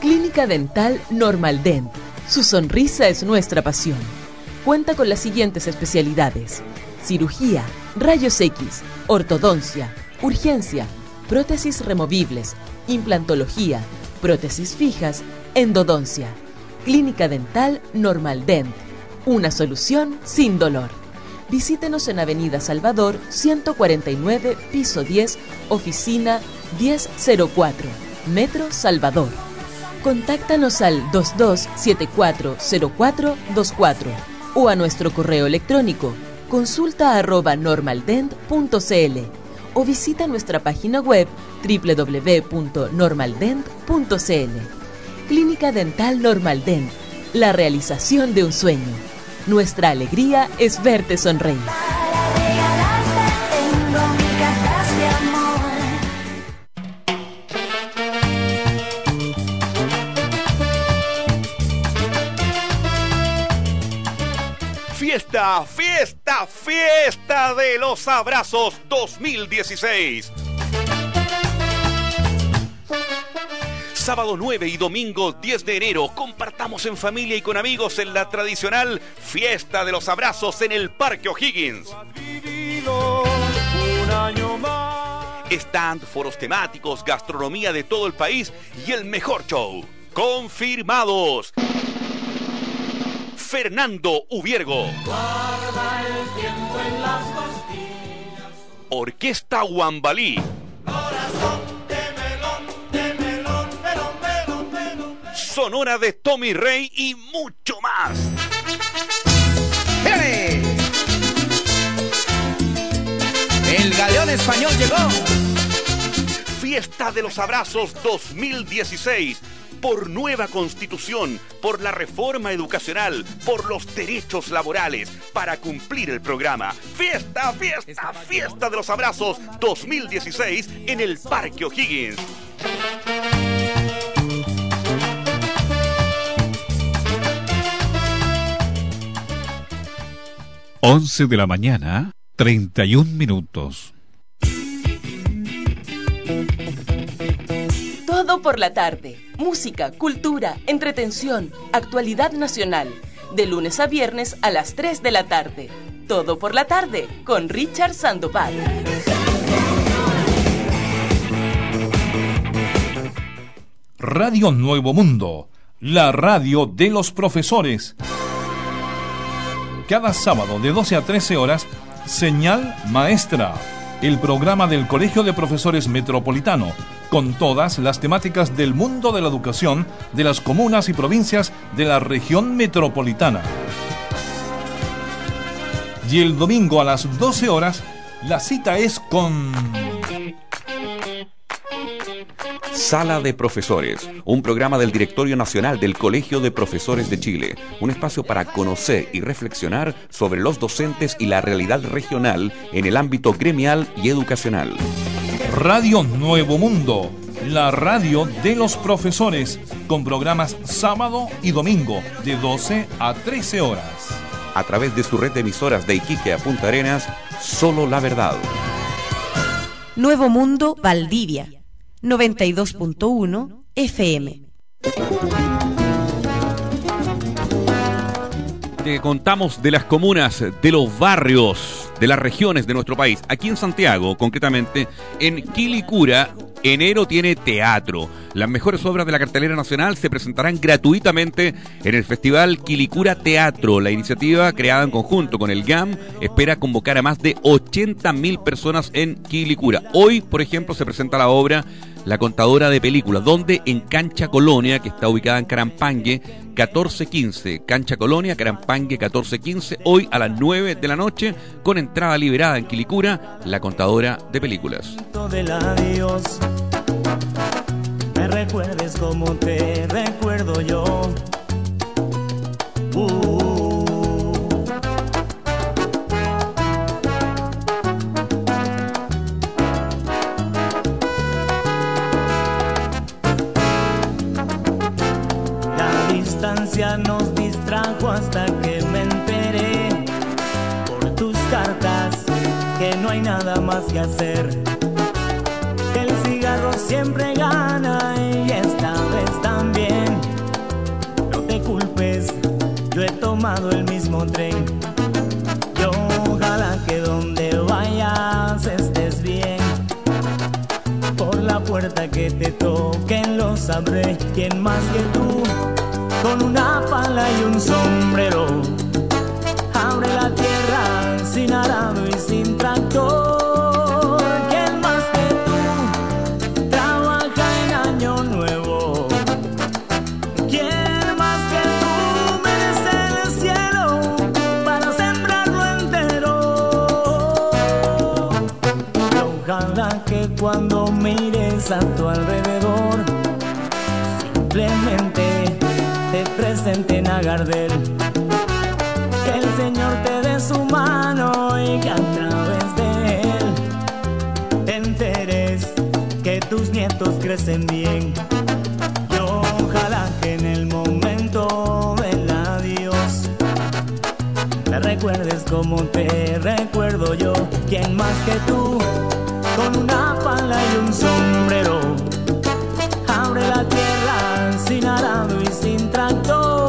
Clínica Dental Normal Dent. Su sonrisa es nuestra pasión. Cuenta con las siguientes especialidades: cirugía, rayos X, ortodoncia, urgencia, prótesis removibles, implantología, prótesis fijas, endodoncia. Clínica Dental Normal Dent. Una solución sin dolor. Visítenos en Avenida Salvador 149, piso 10, oficina 1004, Metro Salvador. Contáctanos al 22740424 o a nuestro correo electrónico consulta arroba normaldent.cl o visita nuestra página web www.normaldent.cl. Clínica Dental Normaldent, la realización de un sueño. Nuestra alegría es verte sonreír. Fiesta, fiesta, fiesta de los abrazos 2016. Sábado 9 y domingo 10 de enero compartamos en familia y con amigos en la tradicional Fiesta de los Abrazos en el Parque O'Higgins. Stand, foros temáticos, gastronomía de todo el país y el mejor show. Confirmados. Fernando Ubiergo. Orquesta Guambalí. Sonora de Tommy Rey y mucho más. El galeón español llegó. Fiesta de los Abrazos 2016. Por nueva constitución, por la reforma educacional, por los derechos laborales, para cumplir el programa. Fiesta, fiesta, fiesta de los abrazos 2016 en el Parque O'Higgins. 11 de la mañana, 31 minutos. Todo por la tarde. Música, cultura, entretención, actualidad nacional. De lunes a viernes a las 3 de la tarde. Todo por la tarde con Richard Sandoval. Radio Nuevo Mundo, la radio de los profesores. Cada sábado de 12 a 13 horas, Señal Maestra, el programa del Colegio de Profesores Metropolitano, con todas las temáticas del mundo de la educación de las comunas y provincias de la región metropolitana. Y el domingo a las 12 horas, la cita es con... Sala de Profesores, un programa del Directorio Nacional del Colegio de Profesores de Chile, un espacio para conocer y reflexionar sobre los docentes y la realidad regional en el ámbito gremial y educacional. Radio Nuevo Mundo, la radio de los profesores, con programas sábado y domingo de 12 a 13 horas. A través de su red de emisoras de Iquique a Punta Arenas, solo la verdad. Nuevo Mundo Valdivia 92.1 FM. Contamos de las comunas, de los barrios, de las regiones de nuestro país. Aquí en Santiago, concretamente, en Quilicura, enero tiene teatro. Las mejores obras de la cartelera nacional se presentarán gratuitamente en el Festival Quilicura Teatro. La iniciativa, creada en conjunto con el GAM, espera convocar a más de 80.000 personas en Quilicura. Hoy, por ejemplo, se presenta la obra La Contadora de Películas, donde en Cancha Colonia, que está ubicada en Carampangue, 1415. Cancha Colonia, Carampangue 1415, hoy a las 9 de la noche, con entrada liberada en Quilicura, La Contadora de Películas. nos distrajo hasta que me enteré por tus cartas que no hay nada más que hacer. El cigarro siempre gana y esta vez también. No te culpes, yo he tomado el mismo tren. Yo ojalá que donde vayas estés bien. Por la puerta que te toquen lo sabré, quién más que tú. Con una pala y un sombrero. Abre la tierra sin arado y sin tractor. ¿Quién más que tú? Trabaja en año nuevo. ¿Quién más que tú merece el cielo para sembrarlo entero? Ojalá que cuando mires a tu alrededor Que el Señor te dé su mano y que a través de él te enteres que tus nietos crecen bien. Y ojalá que en el momento del adiós te recuerdes como te recuerdo yo. ¿Quién más que tú? Con una pala y un sombrero. Abre la tierra sin arado y sin tractor.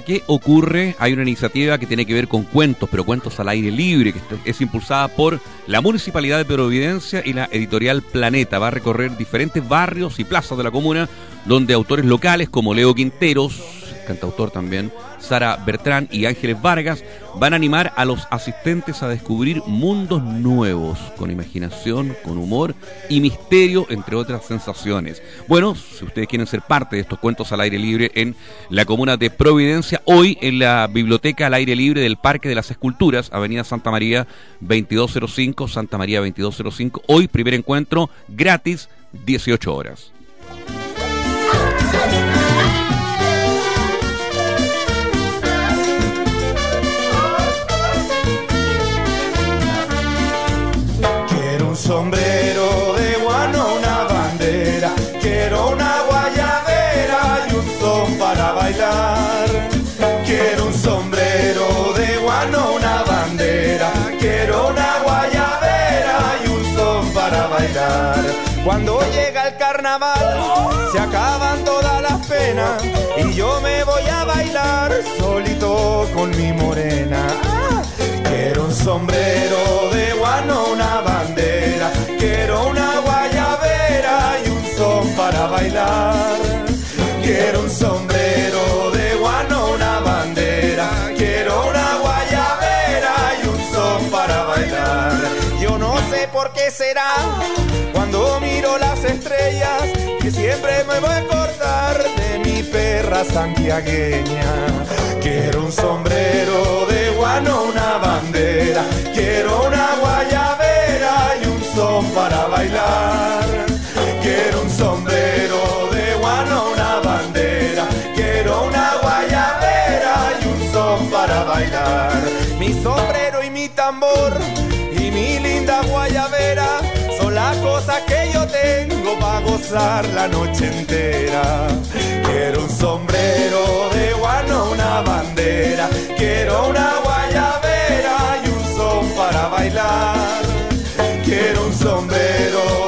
¿Qué ocurre? Hay una iniciativa que tiene que ver con cuentos, pero cuentos al aire libre, que es impulsada por la Municipalidad de Providencia y la editorial Planeta. Va a recorrer diferentes barrios y plazas de la comuna, donde autores locales como Leo Quinteros, cantautor también, Sara Bertrán y Ángeles Vargas van a animar a los asistentes a descubrir mundos nuevos, con imaginación, con humor y misterio, entre otras sensaciones. Bueno, si ustedes quieren ser parte de estos cuentos al aire libre en la comuna de Providencia, hoy en la Biblioteca al aire libre del Parque de las Esculturas, Avenida Santa María 2205, Santa María 2205, hoy primer encuentro gratis, 18 horas. Sombrero de guano, una bandera. Quiero una guayabera y un son para bailar. Quiero un sombrero de guano, una bandera. Quiero una guayabera y un son para bailar. Cuando llega el carnaval, se acaban todas las penas. Y yo me voy a bailar solito con mi morena. Quiero un sombrero de Quiero un sombrero de guano, una bandera. Quiero una guayabera y un son para bailar. Yo no sé por qué será cuando miro las estrellas que siempre me voy a acordar de mi perra santiagueña. Quiero un sombrero de guano, una bandera. Quiero una guayabera y un son para bailar. Quiero un sombrero Mi sombrero y mi tambor y mi linda guayabera son las cosas que yo tengo para gozar la noche entera. Quiero un sombrero de guano, una bandera. Quiero una guayabera y un son para bailar. Quiero un sombrero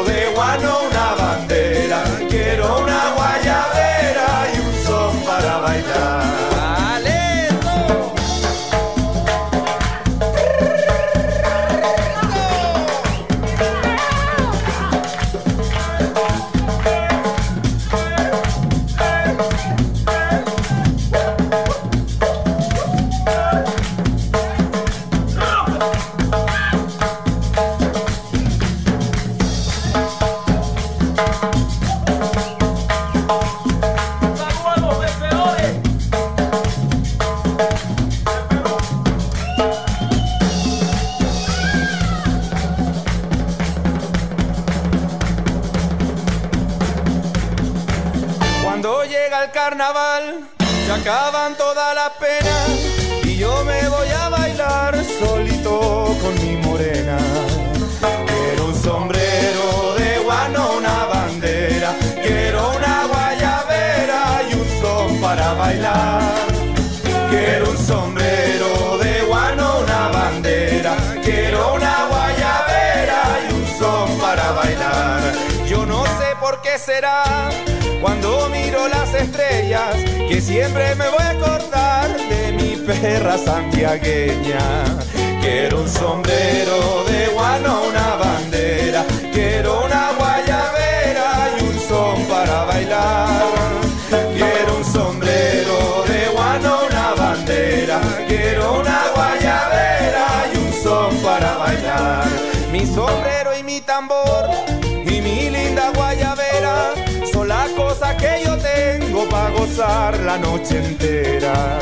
que siempre me voy a acordar de mi perra santiagueña. Quiero un sombrero de guano, una bandera, quiero una guayabera y un son para bailar. Quiero un sombrero de guano, una bandera, quiero una guayabera y un son para bailar. Mi sombrero la noche entera.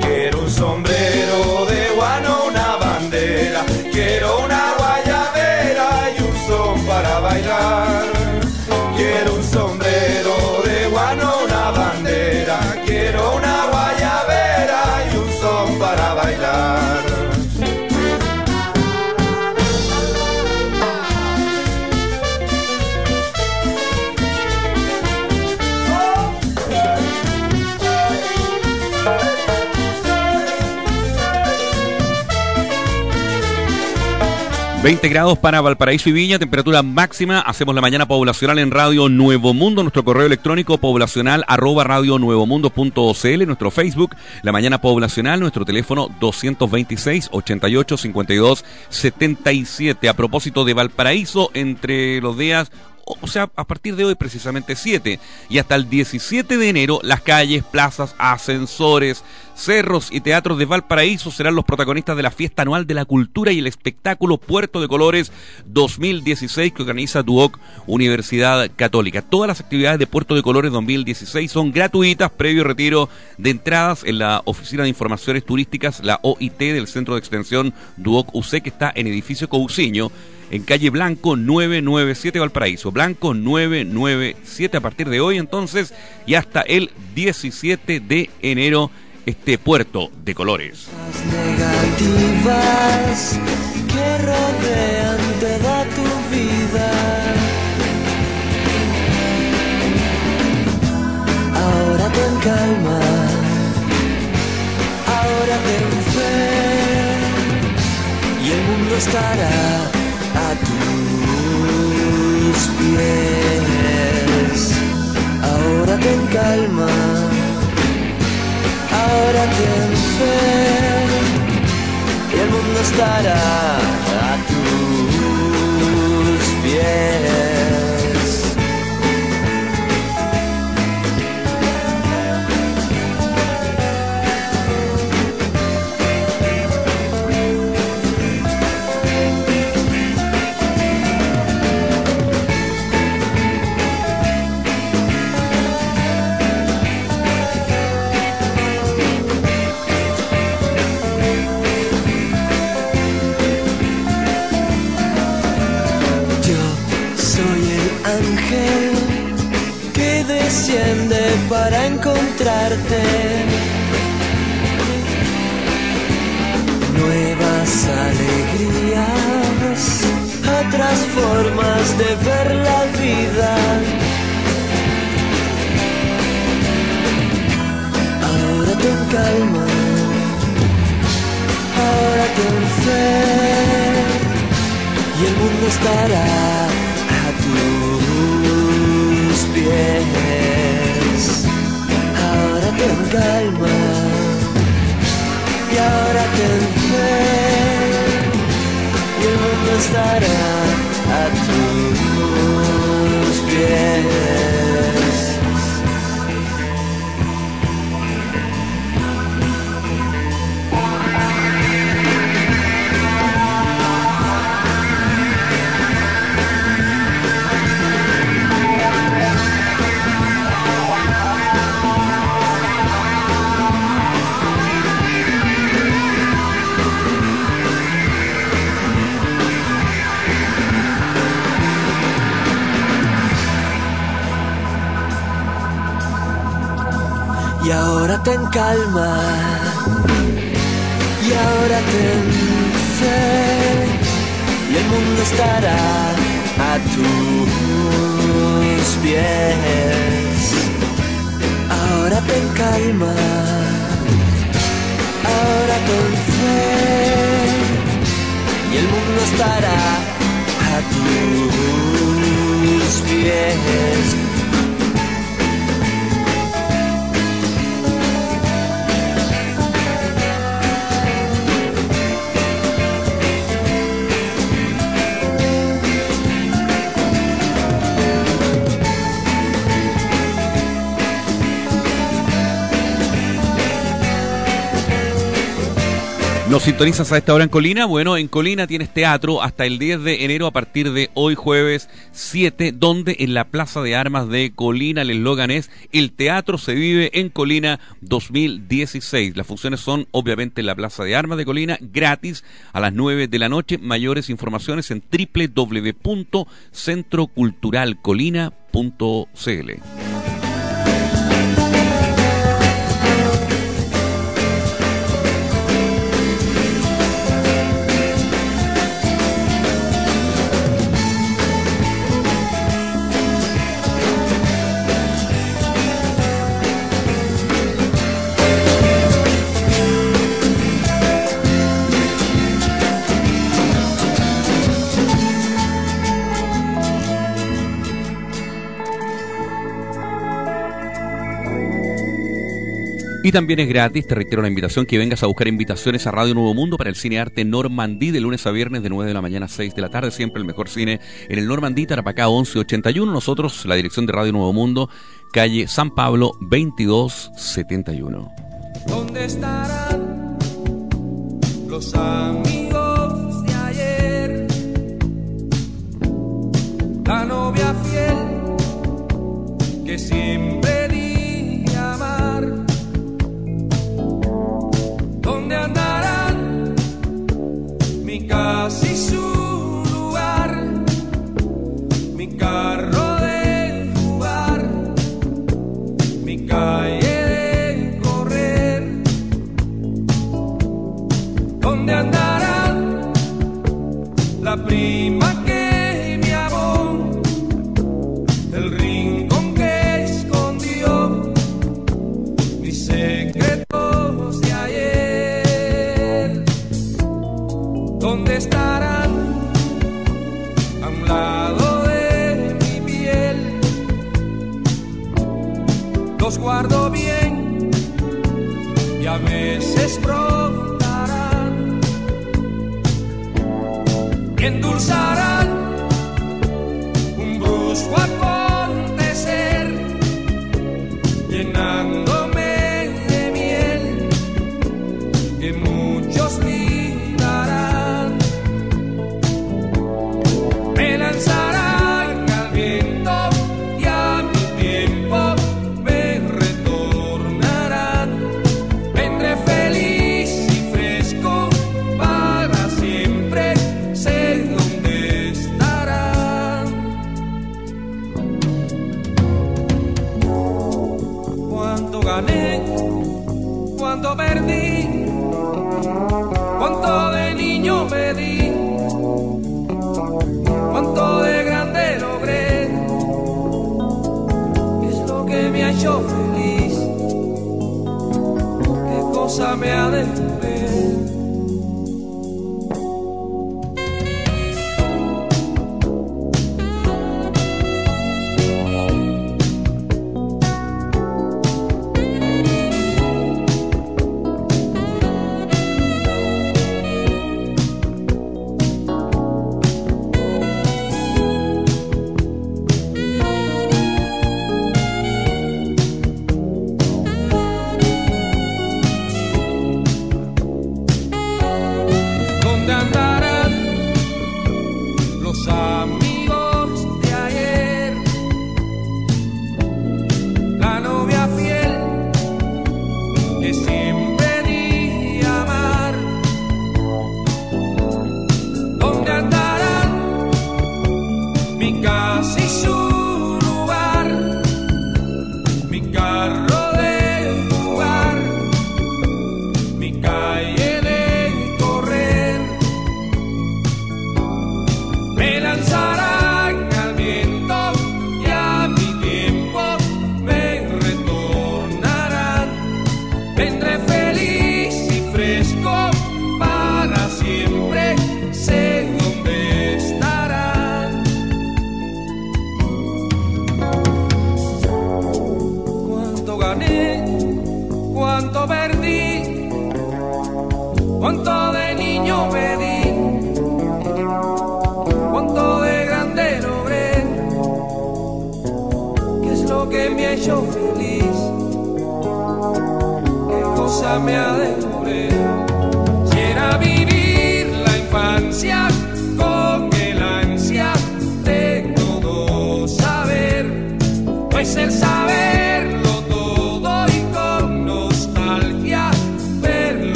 Quiero un sombrero de guano, una bandera, quiero una guayabera y un son para bailar. Quiero un sombrero 20 grados para Valparaíso y Viña, temperatura máxima. Hacemos la mañana poblacional en Radio Nuevo Mundo, nuestro correo electrónico poblacional arroba radionuevomundo.cl, nuestro Facebook, la mañana poblacional, nuestro teléfono 226 88 52 77. A propósito de Valparaíso, entre los días o sea, a partir de hoy precisamente 7 y hasta el 17 de enero, las calles, plazas, ascensores, cerros y teatros de Valparaíso serán los protagonistas de la fiesta anual de la cultura y el espectáculo Puerto de Colores 2016 que organiza Duoc Universidad Católica. Todas las actividades de Puerto de Colores 2016 son gratuitas previo retiro de entradas en la Oficina de Informaciones Turísticas, la OIT del Centro de Extensión Duoc UC que está en edificio Cousiño en calle Blanco 997 Valparaíso. Blanco 997 a partir de hoy entonces y hasta el 17 de enero este puerto de colores. negativas que rodean toda tu vida. Ahora ten calma, ahora ten fe y el mundo estará a tus pies. Ahora ten calma, ahora ten fe y el mundo estará a tus pies. Enciende para encontrarte. Nuevas alegrías, otras formas de ver la vida. Ahora ten calma, ahora ten fe y el mundo estará a tus pies. Ten calma y ahora ten y el mundo estará a tus pies. Y ahora ten calma. Y ahora ten fe. Y el mundo estará a tus pies. Ahora ten calma. Ahora ten fe. Y el mundo estará a tus pies. ¿Nos sintonizas a esta hora en Colina? Bueno, en Colina tienes teatro hasta el 10 de enero a partir de hoy jueves 7, donde en la Plaza de Armas de Colina el eslogan es El teatro se vive en Colina 2016. Las funciones son obviamente en la Plaza de Armas de Colina, gratis a las 9 de la noche. Mayores informaciones en www.centroculturalcolina.cl. Y también es gratis, te reitero la invitación que vengas a buscar invitaciones a Radio Nuevo Mundo para el Cine Arte Normandí de lunes a viernes de 9 de la mañana a 6 de la tarde, siempre el mejor cine en el Normandí, Tarapacá 1181. Nosotros, la dirección de Radio Nuevo Mundo, calle San Pablo 2271. ¿Dónde estarán los amigos de ayer? La novia fiel que siempre calle de correr. ¿Dónde andarán Guardo bien y a veces brotarán y endulzarán un brusco acontecer, llenándome gané, cuánto perdí, cuánto de niño me di, cuánto de grande logré, es lo que me ha hecho feliz, qué cosa me ha de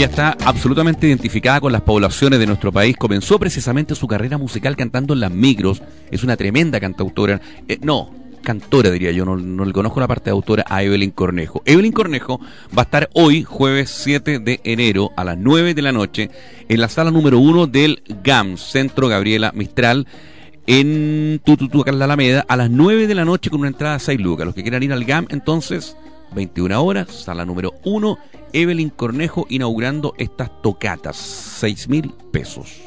ella está absolutamente identificada con las poblaciones de nuestro país. Comenzó precisamente su carrera musical cantando en las micros. Es una tremenda cantautora. Eh, no, cantora diría yo, no, no le conozco la parte de autora a Evelyn Cornejo. Evelyn Cornejo va a estar hoy, jueves 7 de enero, a las 9 de la noche, en la sala número 1 del GAM, Centro Gabriela Mistral, en Tututu, acá en la Alameda, a las 9 de la noche con una entrada a 6 lucas. Los que quieran ir al GAM, entonces, 21 horas, sala número 1, Evelyn Cornejo inaugurando estas tocatas, 6 mil pesos.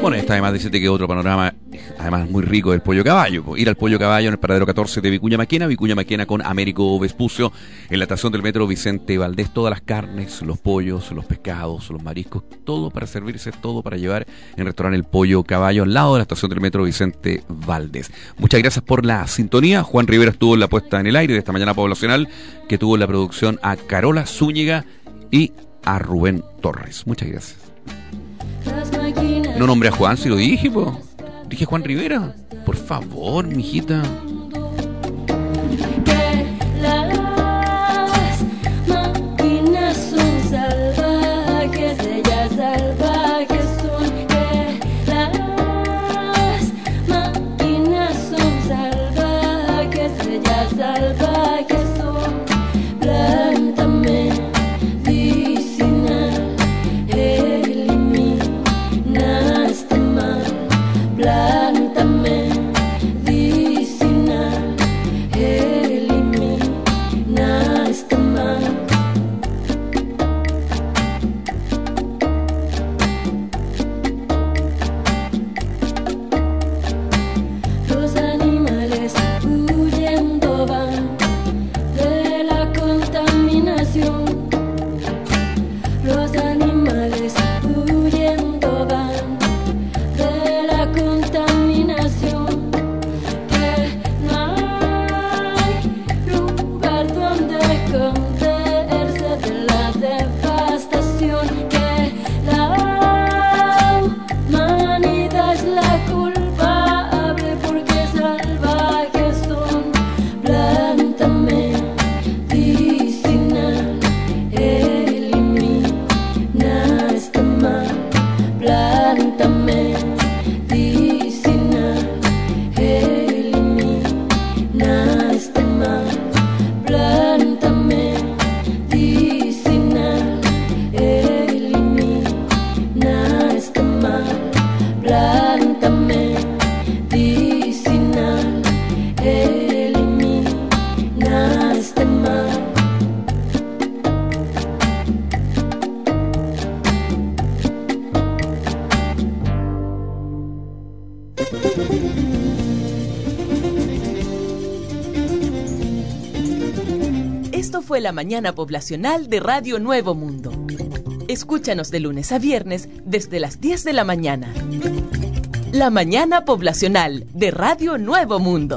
Bueno, está además decirte que otro panorama, además muy rico, del pollo caballo. Ir al pollo caballo en el paradero 14 de Vicuña Maquena, Vicuña Maquena con Américo Vespucio, en la estación del metro Vicente Valdés, todas las carnes, los pollos, los pescados, los mariscos, todo para servirse, todo para llevar en restaurante El Pollo Caballo, al lado de la estación del metro Vicente Valdés. Muchas gracias por la sintonía. Juan Rivera estuvo en la puesta en el aire de esta mañana poblacional, que tuvo en la producción a Carola Zúñiga y a Rubén Torres. Muchas gracias. No nombré a Juan, si lo dije, po. Dije Juan Rivera. Por favor, mijita. La mañana poblacional de Radio Nuevo Mundo. Escúchanos de lunes a viernes desde las 10 de la mañana. La mañana poblacional de Radio Nuevo Mundo.